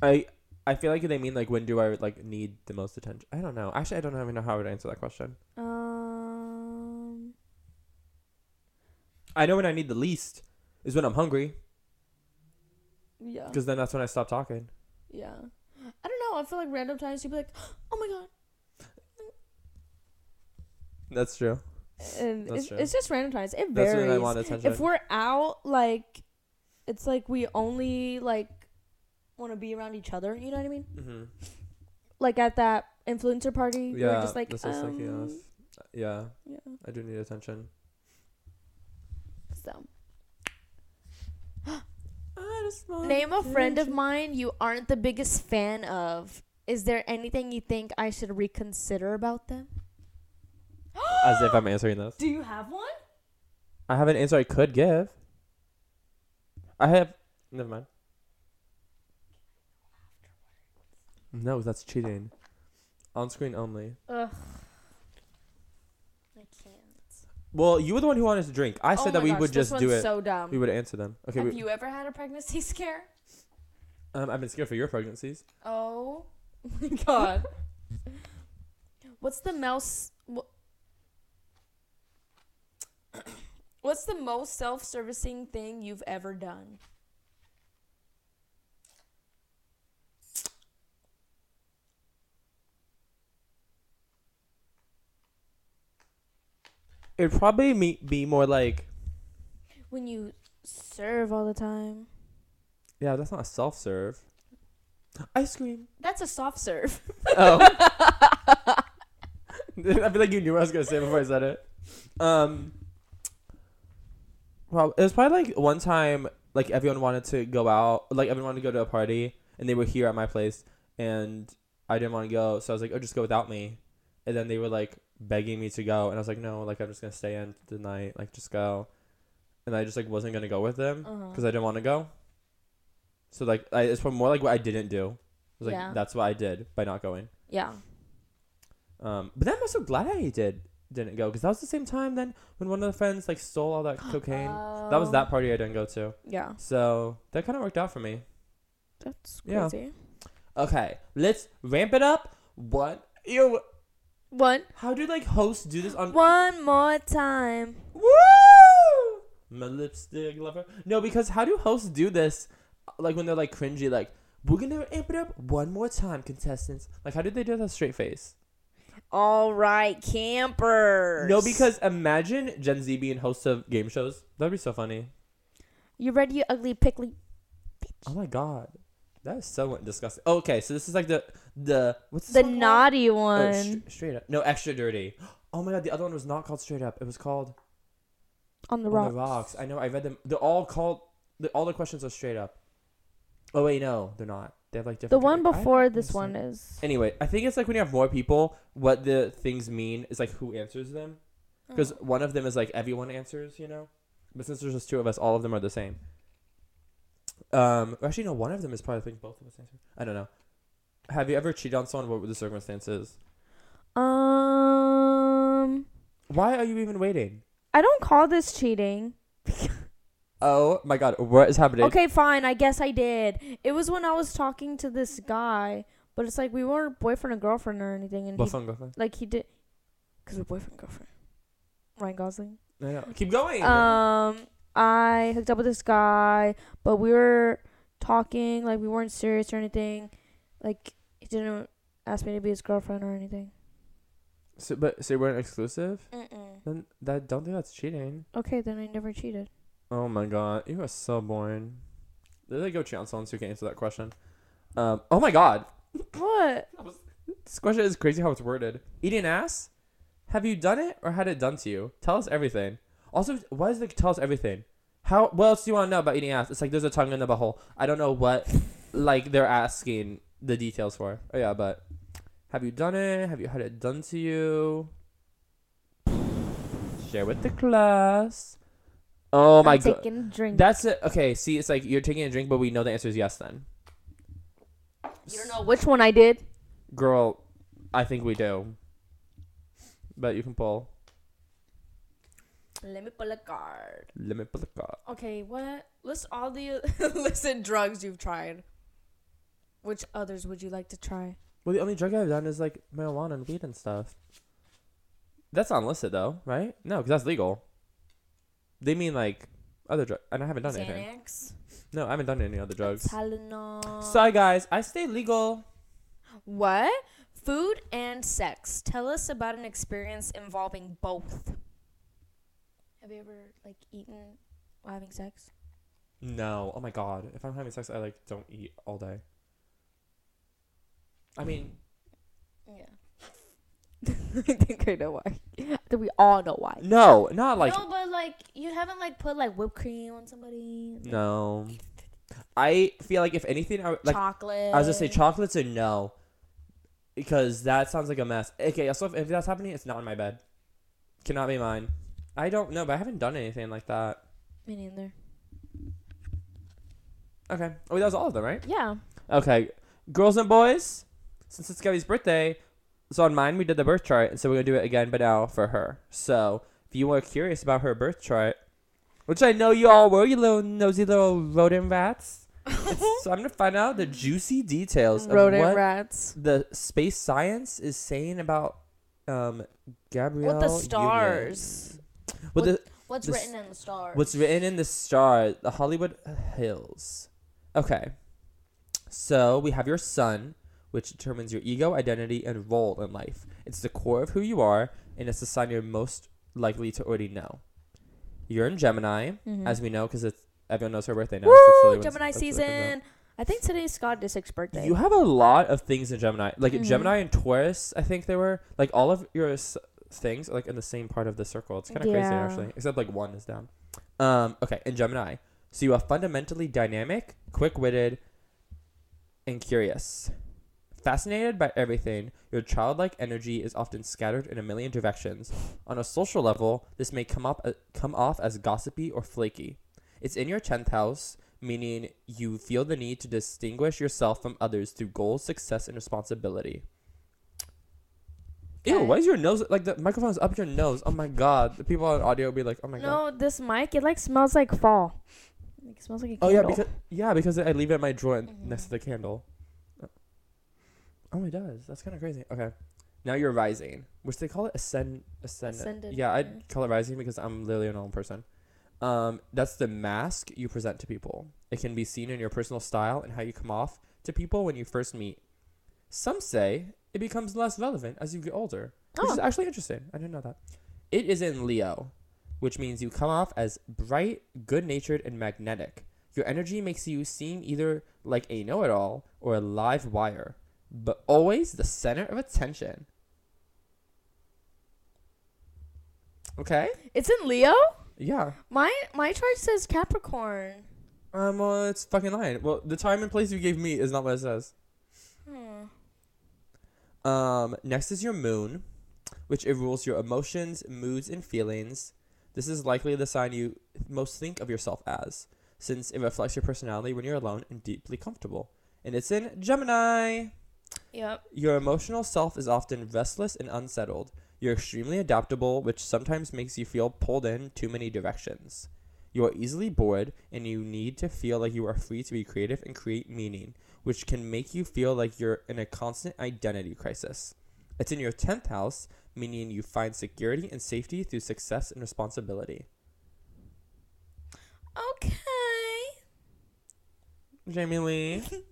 I I feel like they mean like when do I like need the most attention? I don't know. Actually, I don't even know how I would answer that question.
Um.
I know when I need the least is when I'm hungry,
Yeah.
because then that's when I stop talking.
Yeah. I know. I feel like random times you'd be like, "Oh my god,"
That's true.
and
That's
it's,
true.
it's just random times. It
That's
varies.
when I want attention.
if we're out like it's like we only like want to be around each other you know what i mean
mm-hmm.
like at that influencer party we were
Yeah,
just like
that's what I
um.
Yeah,
yeah
I do need attention.
so
want
name a friend of mine you aren't the biggest fan of is there anything you think i should reconsider about them (gasps)
As if I'm answering this.
do you have one
I have an answer I could give. I have. Never mind. No, that's cheating. On screen only.
Ugh.
Well, you were the one who wanted to drink. I said
Oh
that
my
we
gosh,
would
this
just do
one's
it.
So dumb.
we would answer them. Okay.
Have
We,
you ever had a pregnancy (laughs) scare?
um, I've been scared for your pregnancies.
Oh (laughs) my god. What's the mouse? wha- What's the most self-servicing thing you've ever done?
It'd probably me- be more like,
When you serve all the time.
yeah, that's not a self serve. Ice cream.
That's a soft serve. (laughs)
Oh. (laughs) (laughs) I feel like you knew what I was gonna say before I said it. Um. Well, it was probably like one time, like everyone wanted to go out, like everyone wanted to go to a party, and they were here at my place, and I didn't want to go, so I was like, "Oh, just go without me," and then they were like begging me to go, and I was like, "No, like I'm just gonna stay in tonight, like just go," and I just like wasn't gonna go with them
Uh-huh.
because I didn't want to go. So like, I, it's more like what I didn't do. It was like
Yeah.
that's what I did by not going.
Yeah.
Um, but then I'm so glad I did didn't go because that was the same time then when one of the friends like stole all that (gasps) cocaine. that was that
Oh.
party I didn't go to.
Yeah.
So that kind of worked out for me.
That's
Yeah.
crazy.
Okay, let's ramp it up. What? Yo,
One.
how do like hosts do this on?
One more time.
Woo! My lipstick lover. No, because how do hosts do this? Uh, like when they're like cringy, like we're gonna amp it up one more time, contestants. Like how did they do that straight face?
All right, campers.
No, because imagine Gen Z being hosts of game shows. That'd be so funny.
you ready, you ugly pickly.
Oh my god, that is so disgusting. Okay, so this is like the the what's
The
one called?
naughty
Oh,
one
str- straight up. No, extra dirty. (gasps) Oh my god, the other one was not called straight up. It was called
on the
Rocks.
On
the rocks. I know. I read them. They're all called. The, all the questions are straight up. Oh wait, no, they're not. They have like different. The one
before this one is.
Anyway, I think it's like when you have more people, what the things mean is like who answers them. Because
Oh.
one of them is like everyone answers, you know. But since there's just two of us, all of them are the same. Um, actually, no. One of them is probably I think both of us answer. I don't know. Have you ever cheated on someone? What were the circumstances?
Um,
Why are you even waiting?
I don't call this cheating. (laughs)
Oh my god, what is happening?
Okay, fine. I guess I did. It was when I was talking to this guy, but it's like we weren't boyfriend and girlfriend or anything, and he,
Boyfriend, girlfriend.
like he did, cause we're boyfriend and girlfriend. Ryan Gosling.
No, no. Keep going.
Um, I hooked up with this guy, but we were talking like we weren't serious or anything. Like he didn't ask me to be his girlfriend or anything.
so, but so you weren't exclusive?
Mm-mm.
Then that don't think that's cheating.
Okay, then I never cheated.
Oh my god, you are so boring. Did they go cheat on someone so you can answer that question? Um. Oh my god,
What? (laughs)
this question is crazy how it's worded. Eating ass? Have you done it or had it done to you? Tell us everything. Also, why is it tell us everything? How? What else do you want to know about eating ass? It's like there's a tongue in the butthole. I don't know what, like they're asking the details for. Oh yeah, but have you done it? Have you had it done to you? Share with the class. Oh my
I'm
god.
taking a drink.
That's it. Okay, see, it's like you're taking a drink, but we know the answer is yes. Then,
you don't know which one I did.
girl, I think we do. But you can pull.
Let me pull a card.
Let me pull a card.
Okay, what? List all the (laughs) illicit drugs you've tried. Which others would you like to try?
Well, the only drug I've done is like marijuana and weed and stuff. That's not illicit though, right? No, because that's legal. They mean like other drug, and I haven't done anything. No, I haven't done any other drugs.
Tylenol.
Sorry, guys, I stay legal.
What? Food and sex. Tell us about an experience involving both. Have you ever like eaten while having sex?
No, oh my god, if I'm having sex, I like don't eat all day. I mean,
Yeah. (laughs) I think I know why. I think we all know why.
no, not like
no, but like you haven't like put like whipped cream on somebody. like,
No. I feel like if anything, I would- like
chocolate.
I was gonna say chocolates a no, because that sounds like a mess. Okay, also if, if that's happening, it's not in my bed. Cannot be mine. I don't know, but I haven't done anything like that.
Me neither.
Okay. Oh, that was all of them, right?
Yeah.
Okay, girls and boys. Since it's Gabby's birthday, so on mine we did the birth chart, and so we're gonna do it again, but now for her. So if you are curious about her birth chart, which I know you all were, you little nosy little rodent rats. So (laughs) I'm gonna find out the juicy details of
Rodent
what
rats.
the space science is saying about um Gabrielle.
What the
Union.
stars?
What the
What's
the
written in the stars?
What's written in the stars? the Hollywood Hills. Okay. So we have your sun, which determines your ego, identity, and role in life. It's the core of who you are, and it's the sign you're most likely to already know. You're in Gemini,
Mhm.
as we know, because it's everyone knows her birthday now.
Woo! Gemini
that's what it comes out.
season. I think today's Scott Disick's birthday.
You have a lot of things in Gemini, like
Mhm.
Gemini and Taurus. I think they were like all of your s- things are like in the same part of the circle. It's kind of crazy actually, except like one is down. Um, okay, in Gemini, so you are fundamentally dynamic, quick-witted, and curious. Fascinated by everything, your childlike energy is often scattered in a million directions. On a social level, this may come up uh, come off as gossipy or flaky. It's in your tenth house, meaning you feel the need to distinguish yourself from others through goals, success, and responsibility. Ew, why is your nose like the microphone's up your nose? Oh my god. The people on audio will be like, oh my god.
no, this mic it like smells like fall. It smells like a
Oh yeah, because yeah, because I leave it in my drawer n- next to the candle. Oh, it does. That's kind of crazy. Okay, now you're rising, which they call it ascend ascend.
Ascended,
Yeah. I'd call it rising because I'm literally a normal person. Um, that's the mask you present to people. It can be seen in your personal style and how you come off to people when you first meet. Some say it becomes less relevant as you get older, which is
Oh.
actually interesting. I didn't know that. It is in Leo, which means you come off as bright, good natured, and magnetic. Your energy makes you seem either like a know it all or a live wire, but always the center of attention. Okay?
It's in Leo.
Yeah.
My my chart says Capricorn.
Um, well, it's fucking lying. Well, the time and place you gave me is not what it says.
Hmm.
Um, next is your moon, which it rules your emotions, moods, and feelings. This is likely the sign you most think of yourself as, since it reflects your personality when you're alone and deeply comfortable. And it's in Gemini.
Yep.
Your emotional self is often restless and unsettled. You're extremely adaptable, which sometimes makes you feel pulled in too many directions. You are easily bored, and you need to feel like you are free to be creative and create meaning, which can make you feel like you're in a constant identity crisis. It's in your 10th house, meaning you find security and safety through success and responsibility.
Okay.
Jamie Lee. (laughs)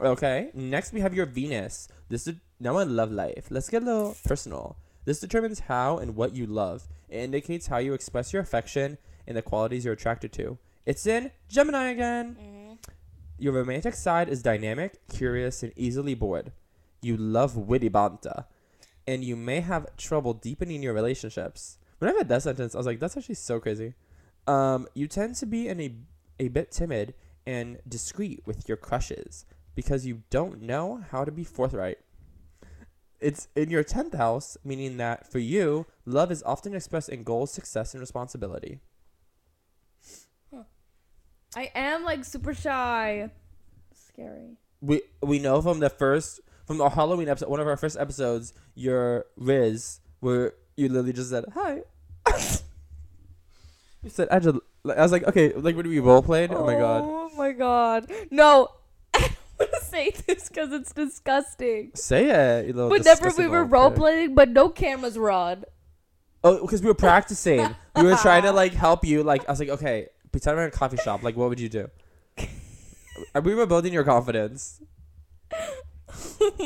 okay, next we have your Venus. This is now in love life. Let's get a little personal. This determines how and what you love. It indicates how you express your affection and the qualities you're attracted to. It's in Gemini again.
Mhm.
Your romantic side is dynamic, curious, and easily bored. You love witty banter, and you may have trouble deepening your relationships. When I read that sentence, I was like, "That's actually so crazy." Um, you tend to be in a a bit timid and discreet with your crushes because you don't know how to be forthright. It's in your tenth house, meaning that for you, love is often expressed in goals, success, and responsibility.
I am like super shy. Scary.
we we know from the first from our Halloween episode, one of our first episodes, your Riz, where you literally just said hi. (laughs) you said I just. I was like, okay, like when we role played. Oh, my god.
Oh my god. No. I don't want to say this because it's disgusting.
Say it. You little
Whenever we
disgusting
were role playing, but no cameras were on.
Oh, because we were practicing. we were trying to (laughs) like help you. Like I was like, okay, pretend we're in a coffee shop. Like, what would you do? And (laughs) we were building your confidence.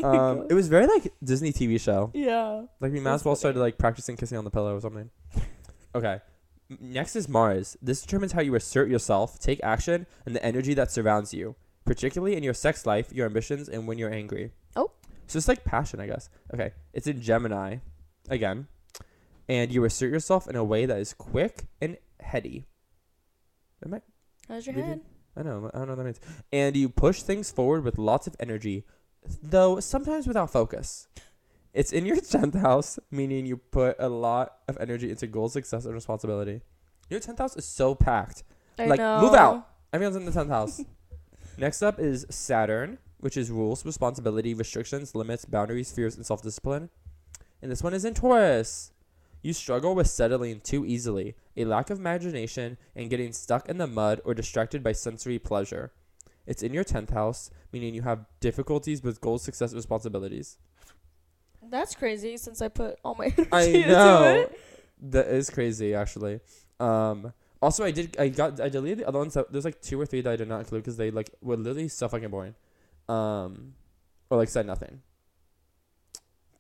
Um, it was very like Disney TV show.
Yeah.
Like we might as well started like practicing kissing on the pillow or something. (laughs) Okay. M- Next is Mars. This determines how you assert yourself, take action, and the energy that surrounds you, particularly in your sex life, your ambitions, and when you're angry.
Oh.
So it's like passion, I guess. Okay. It's in Gemini, again, and you assert yourself in a way that is quick and heady. Am I?
How's your head?
I know. I don't know what that means. And you push things forward with lots of energy, though sometimes without focus. It's in your (laughs) 10th house, meaning you put a lot of energy into goal, success, and responsibility. Your 10th house is so packed.
I
Like,
know.
move out. Everyone's in the 10th house. (laughs) Next up is Saturn, which is rules, responsibility, restrictions, limits, boundaries, fears, and self discipline. And this one is in Taurus. You struggle with settling too easily, a lack of imagination, and getting stuck in the mud or distracted by sensory pleasure. It's in your 10th house, meaning you have difficulties with goals, success, responsibilities.
That's crazy since I put all my (laughs)
I
energy into
know.
it.
That is crazy, actually. Um, also, I did. I got. I deleted the other ones. That, there's like two or three that I did not include because they like were literally so fucking boring, um, or like said nothing.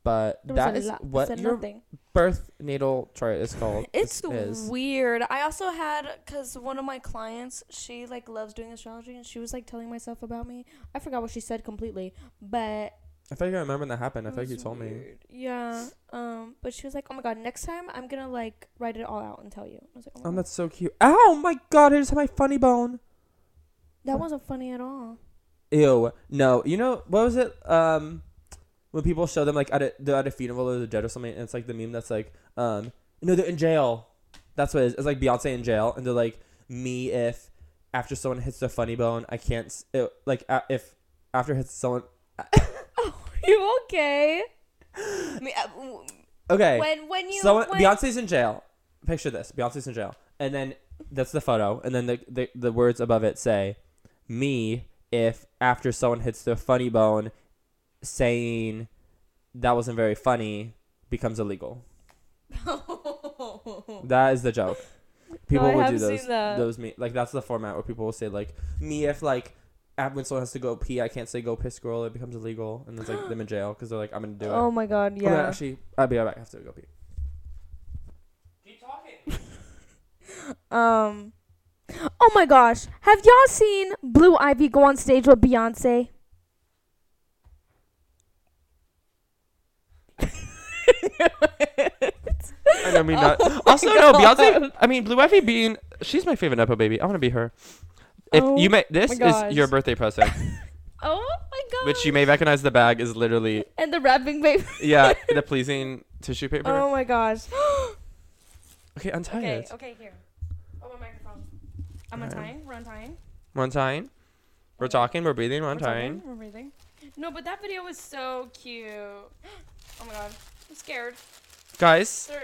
But
There
that is
lot-
what your
nothing.
birth natal chart is called. (laughs)
It's
is.
weird. I also had because one of my clients, she like loves doing astrology, and she was like telling myself about me. I forgot what she said completely, but
I feel like I remember when that happened. I
it
feel like you
was
told me.
Yeah. Um. But she was like, "Oh my god, next time I'm gonna like write it all out and tell you." I was like, "Oh my
Oh,
god,
that's so cute. Ow, my god! I just had my funny bone.
that wasn't funny at all."
Ew. No. You know what was it? Um, when people show them like at a they're at a funeral or the dead or something, and it's like the meme that's like, um, no, they're in jail. That's what it is. It's like Beyonce in jail, and they're like, me if after someone hits their funny bone, I can't. It, like a if after hits someone. (laughs)
you okay? (gasps) Me- uh,
Okay.
When when you
Someone
when,
Beyonce's in jail. Picture this: Beyonce's in jail, and then that's the photo, and then the the, the words above it say, "Me if after someone hits their funny bone, saying that wasn't very funny becomes illegal." (laughs) That is the joke. People
I
will do those
that.
those me like that's the format where people will say like me if like af- when someone has to go pee, I can't say go piss girl. It becomes illegal, and it's like them in jail because they're like I'm gonna do it.
oh my god,
Oh, no,
yeah.
actually, I'll be right back. I have to go pee. Keep talking. (laughs)
Um. Oh my gosh, have y'all seen Blue Ivy go on stage with Beyonce?
I know me (laughs) not.
Oh
also,
my
no, Beyonce. I mean, Blue Ivy being she's my favorite Nepo baby. I want to be her. If
Oh
you may, this is your birthday present, (laughs)
Oh my god.
which you may recognize. The bag is literally
and the rapping baby.
yeah, (laughs) the pleasing tissue paper.
Oh my gosh. (gasps)
okay, untie
okay,
it.
okay, here. Oh my microphone. I'm
Alright.
untying. We're untying.
One time. We're talking. We're breathing. We're
We're
untying.
We're breathing. No, but that video was so cute. (gasps) Oh my god. I'm scared.
Guys.
Sir.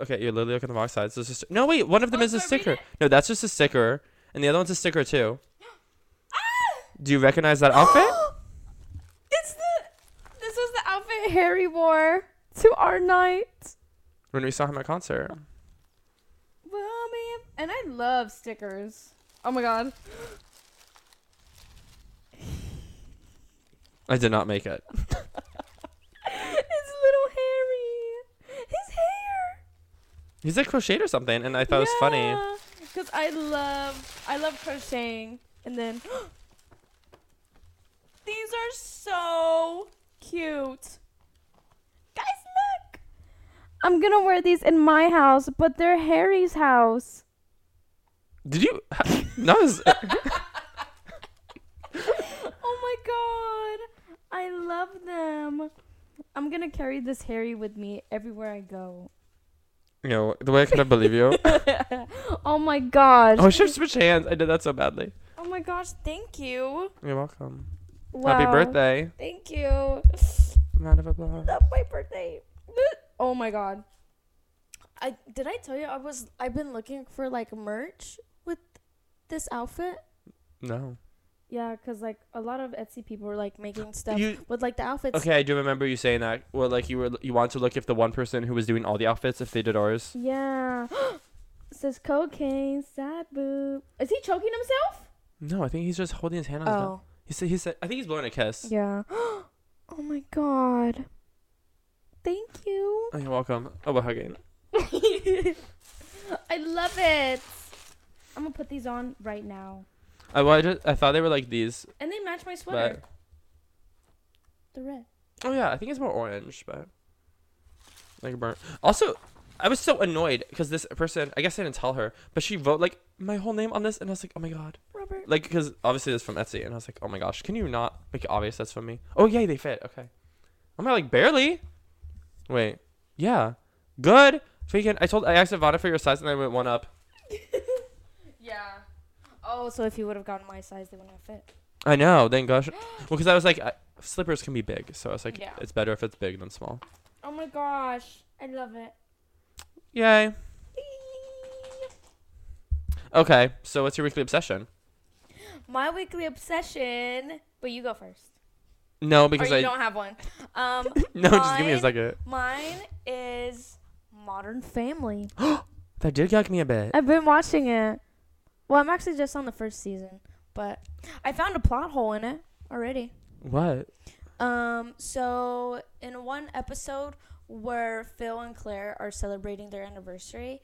Okay, you're literally looking at the wrong side. So it's just, no, wait. One of them
Oh,
is a sticker. No, that's just a sticker, and the other one's a sticker too. (gasps)
Ah!
Do you recognize that outfit? (gasps)
it's the. This was the outfit Harry wore to our night.
when we saw him at concert.
Well, man. And I love stickers. Oh my god.
I did not make it. (laughs)
His little Harry. His hair.
He's like crocheted or something, and I thought it was funny.
Because I love, I love crocheting. And then, (gasps) these are so cute. Guys, look. I'm gonna wear these in my house, but they're Harry's house.
Did you? (laughs) no, it's- (laughs)
Oh my god. I love them. I'm gonna carry this Harry with me everywhere I go.
You know the way I couldn't believe you. (laughs)
oh my gosh.
Oh, I should switch hands. I did that so badly.
Oh my gosh, thank you.
You're welcome.
Wow.
Happy birthday.
Thank you.
Round of applause.
That's my birthday. Oh my god. I did I tell you I was I've been looking for like merch with this outfit?
No.
Yeah, cuz like a lot of Etsy people were like making stuff
You
with like the outfits.
okay? I do remember you saying that. Well, like you were you wanted to look if the one person who was doing all the outfits if they did ours.
Yeah. It (gasps) says cocaine, sad boob. Is he choking himself?
No, I think he's just holding his hand on his mouth.
Oh.
He said he said I think he's blowing a kiss.
Yeah. (gasps) oh my god. Thank you.
Oh, you're welcome. Oh, we're hugging. (laughs)
I love it. I'm gonna put these on right now.
I well, I, just, I thought they were like these,
And they match my sweater.
but
The red.
oh yeah, I think it's more orange, but like burnt. Also, I was so annoyed because this person, I guess I didn't tell her, but she wrote like my whole name on this, and I was like, oh my god,
Robert.
like because obviously it's from Etsy, and I was like, oh my gosh, can you not make it obvious that's from me? Oh yeah, they fit. Okay, I'm like barely. Wait, yeah, good. Freaking, I told I asked Ivana for your size, and I went one up. (laughs)
Yeah. Oh, so if you would have gotten my size, they wouldn't have fit.
I know. Thank gosh. (gasps) Well, because I was like, I, slippers can be big, so I was like,
Yeah.
it's better if it's big than small.
Oh my gosh, I love it.
Yay. Okay, so what's your weekly obsession?
My weekly obsession, but you go first.
No,
Or
because
you
I
don't have one. Um, (laughs)
no, just give me a
mine-
second.
Mine is Modern Family. (gasps)
That did gag me a bit.
I've been watching it. Well, I'm actually just on the first season, but I found a plot hole in it already.
What?
Um, so in one episode where Phil and Claire are celebrating their anniversary,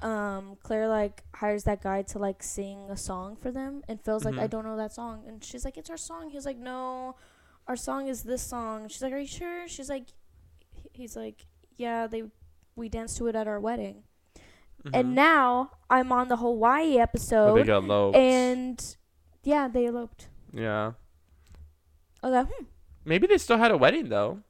um, Claire like hires that guy to like sing a song for them, and Phil's like,
Mhm.
I don't know that song, and she's like, It's our song. He's like, No, our song is this song. She's like, Are you sure? She's like, He's like, Yeah, they we danced to it at our wedding,
Mhm.
and now I'm on the Hawaii episode.
Oh, they got eloped.
and yeah, they eloped.
yeah.
Was hmm.
Maybe they still had a wedding though.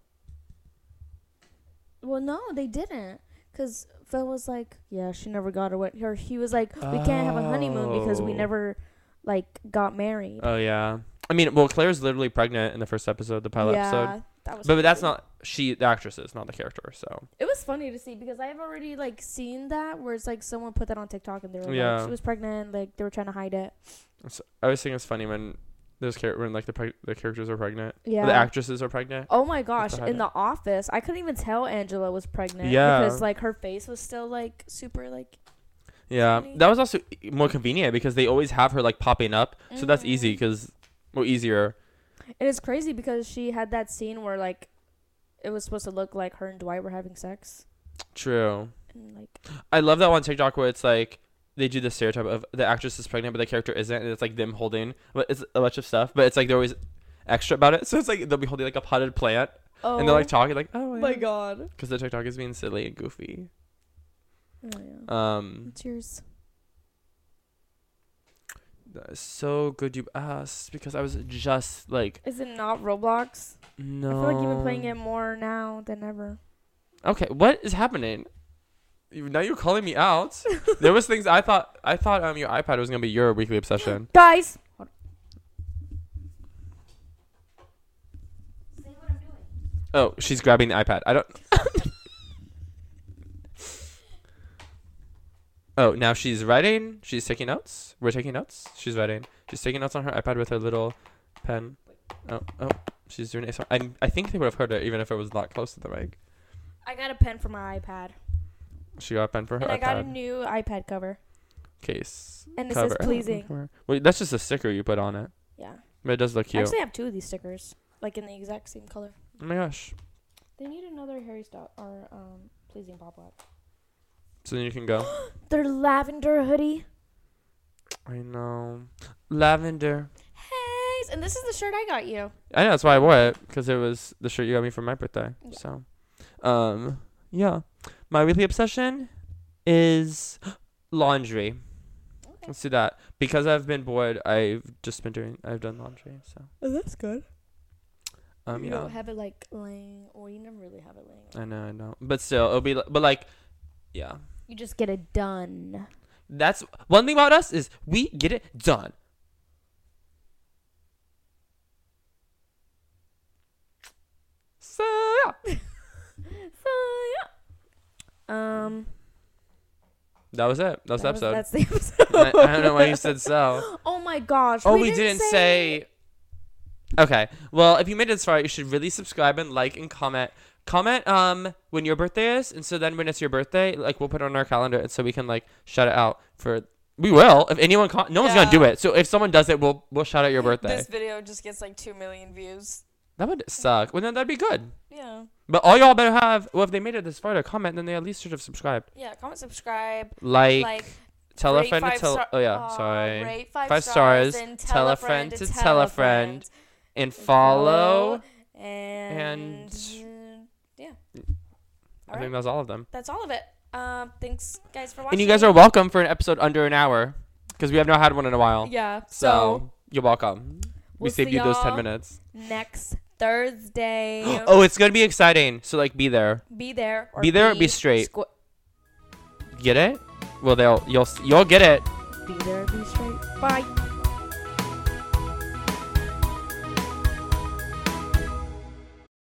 Well, no, they didn't. Because Phil was like, yeah, she never got her wet. Or he was like, we can't have a honeymoon because we
Oh.
never, like, got married.
Oh yeah. I mean, well, Claire's literally pregnant in the first episode, the pilot
yeah,
episode.
that was
But, but that's not she. The actress is not the character. So
It was funny to see because I've already, like, seen that where it's like someone put that on TikTok and they were
Yeah.
like, she was pregnant. Like, they were trying to hide it.
I always think it's funny when those char- when like the preg- the characters are pregnant,
Yeah.
the actresses are pregnant.
Oh my gosh! In
it.
the office, I couldn't even tell Angela was pregnant.
Yeah.
Because like her face was still like super like.
Yeah,
funny.
that was also more convenient because they always have her like popping up, so that's easy
mm.
because more easier.
And it's crazy because she had that scene where like, it was supposed to look like her and Dwight were having sex,
True.
and like.
I love that one TikTok where it's like they do the stereotype of the actress is pregnant but the character isn't, and it's like them holding, but it's a bunch of stuff, but it's like they're always extra about it. (laughs) So it's like they'll be holding like a potted plant,
Oh
and they're like talking like, oh
my god.
because the TikTok is being silly and goofy.
Oh yeah.
Um,
What's yours?
That is so good you asked because I was just like,
Is it not Roblox?
no.
I feel like you've been playing it more now than ever.
Okay, what is happening? You- Now you're calling me out. (laughs) there was things I thought I thought um your iPad was gonna be your weekly obsession. (gasps)
Guys. Say what I'm doing.
Oh, she's grabbing the iPad. I don't. (laughs) oh, now she's writing. She's taking notes. We're taking notes. She's writing. She's taking notes on her iPad with her little pen. Oh, oh, she's doing it. So I I think they would have heard it even if it was not close to the mic.
I got a pen for my iPad.
She got a pen for her
And I got a new iPad cover.
case.
And it
cover.
says pleasing.
Wait, that's just a sticker you put on it.
Yeah.
But it does look cute.
I actually have two of these stickers. Like in the exact same color.
Oh my gosh.
They need another Harry Styles or um pleasing pop up.
So then you can go. (gasps)
Their lavender hoodie.
I know. Lavender.
Hey, and this is the shirt I got you.
I know that's why I wore it because it was the shirt you got me for my birthday.
Yeah.
So, um, yeah, my weekly obsession is (gasps) laundry.
Okay.
Let's do that because I've been bored. I've just been doing. I've done laundry. So,
Oh, that's good.
um,
you
yeah,
don't have it like laying, or you never really have it laying.
I know, I know, but still, it'll be. li- But like, yeah,
You just get it done.
that's one thing about us is we get it done. So yeah, (laughs)
So yeah. Um.
that was it. That was the
that was-
episode.
that's the episode. (laughs)
I, I don't know why you said so. (laughs)
Oh my gosh.
Oh, we, didn't, say. Okay. Well, if you made it this far, you should really subscribe and like and comment. Comment um when your birthday is, and so then when it's your birthday, like we'll put it on our calendar, and so we can like shout it out for. We will if anyone. Con- no one's gonna do it. So if someone does it, we'll we'll shout out your birthday.
This video just gets like two million views.
that would suck. Well, then that'd be good.
Yeah.
But all y'all better have. Well, if they made it this far to comment, then they at least should have subscribed.
Yeah. Comment, subscribe,
Like,
like,
tell a
rate
friend to
five
tell.
star-
oh yeah,
Aw,
sorry.
Rate five,
Five
stars, and
tell a friend to tell a friend, and follow.
and,
and-
yeah.
I
All
think
right.
that's all of them.
That's all of it. Um, thanks guys for watching.
And you guys are welcome for an episode under an hour because we have not had one in a while.
Yeah.
So,
So,
you're welcome. we
we'll
saved you those 10 minutes.
next Thursday. (gasps)
oh, it's going to be exciting. So, like, be there.
be there. Or
Be there or be straight.
squ-
Get it? Well, they'll, you'll, you'll get it.
be there. Be straight. Bye.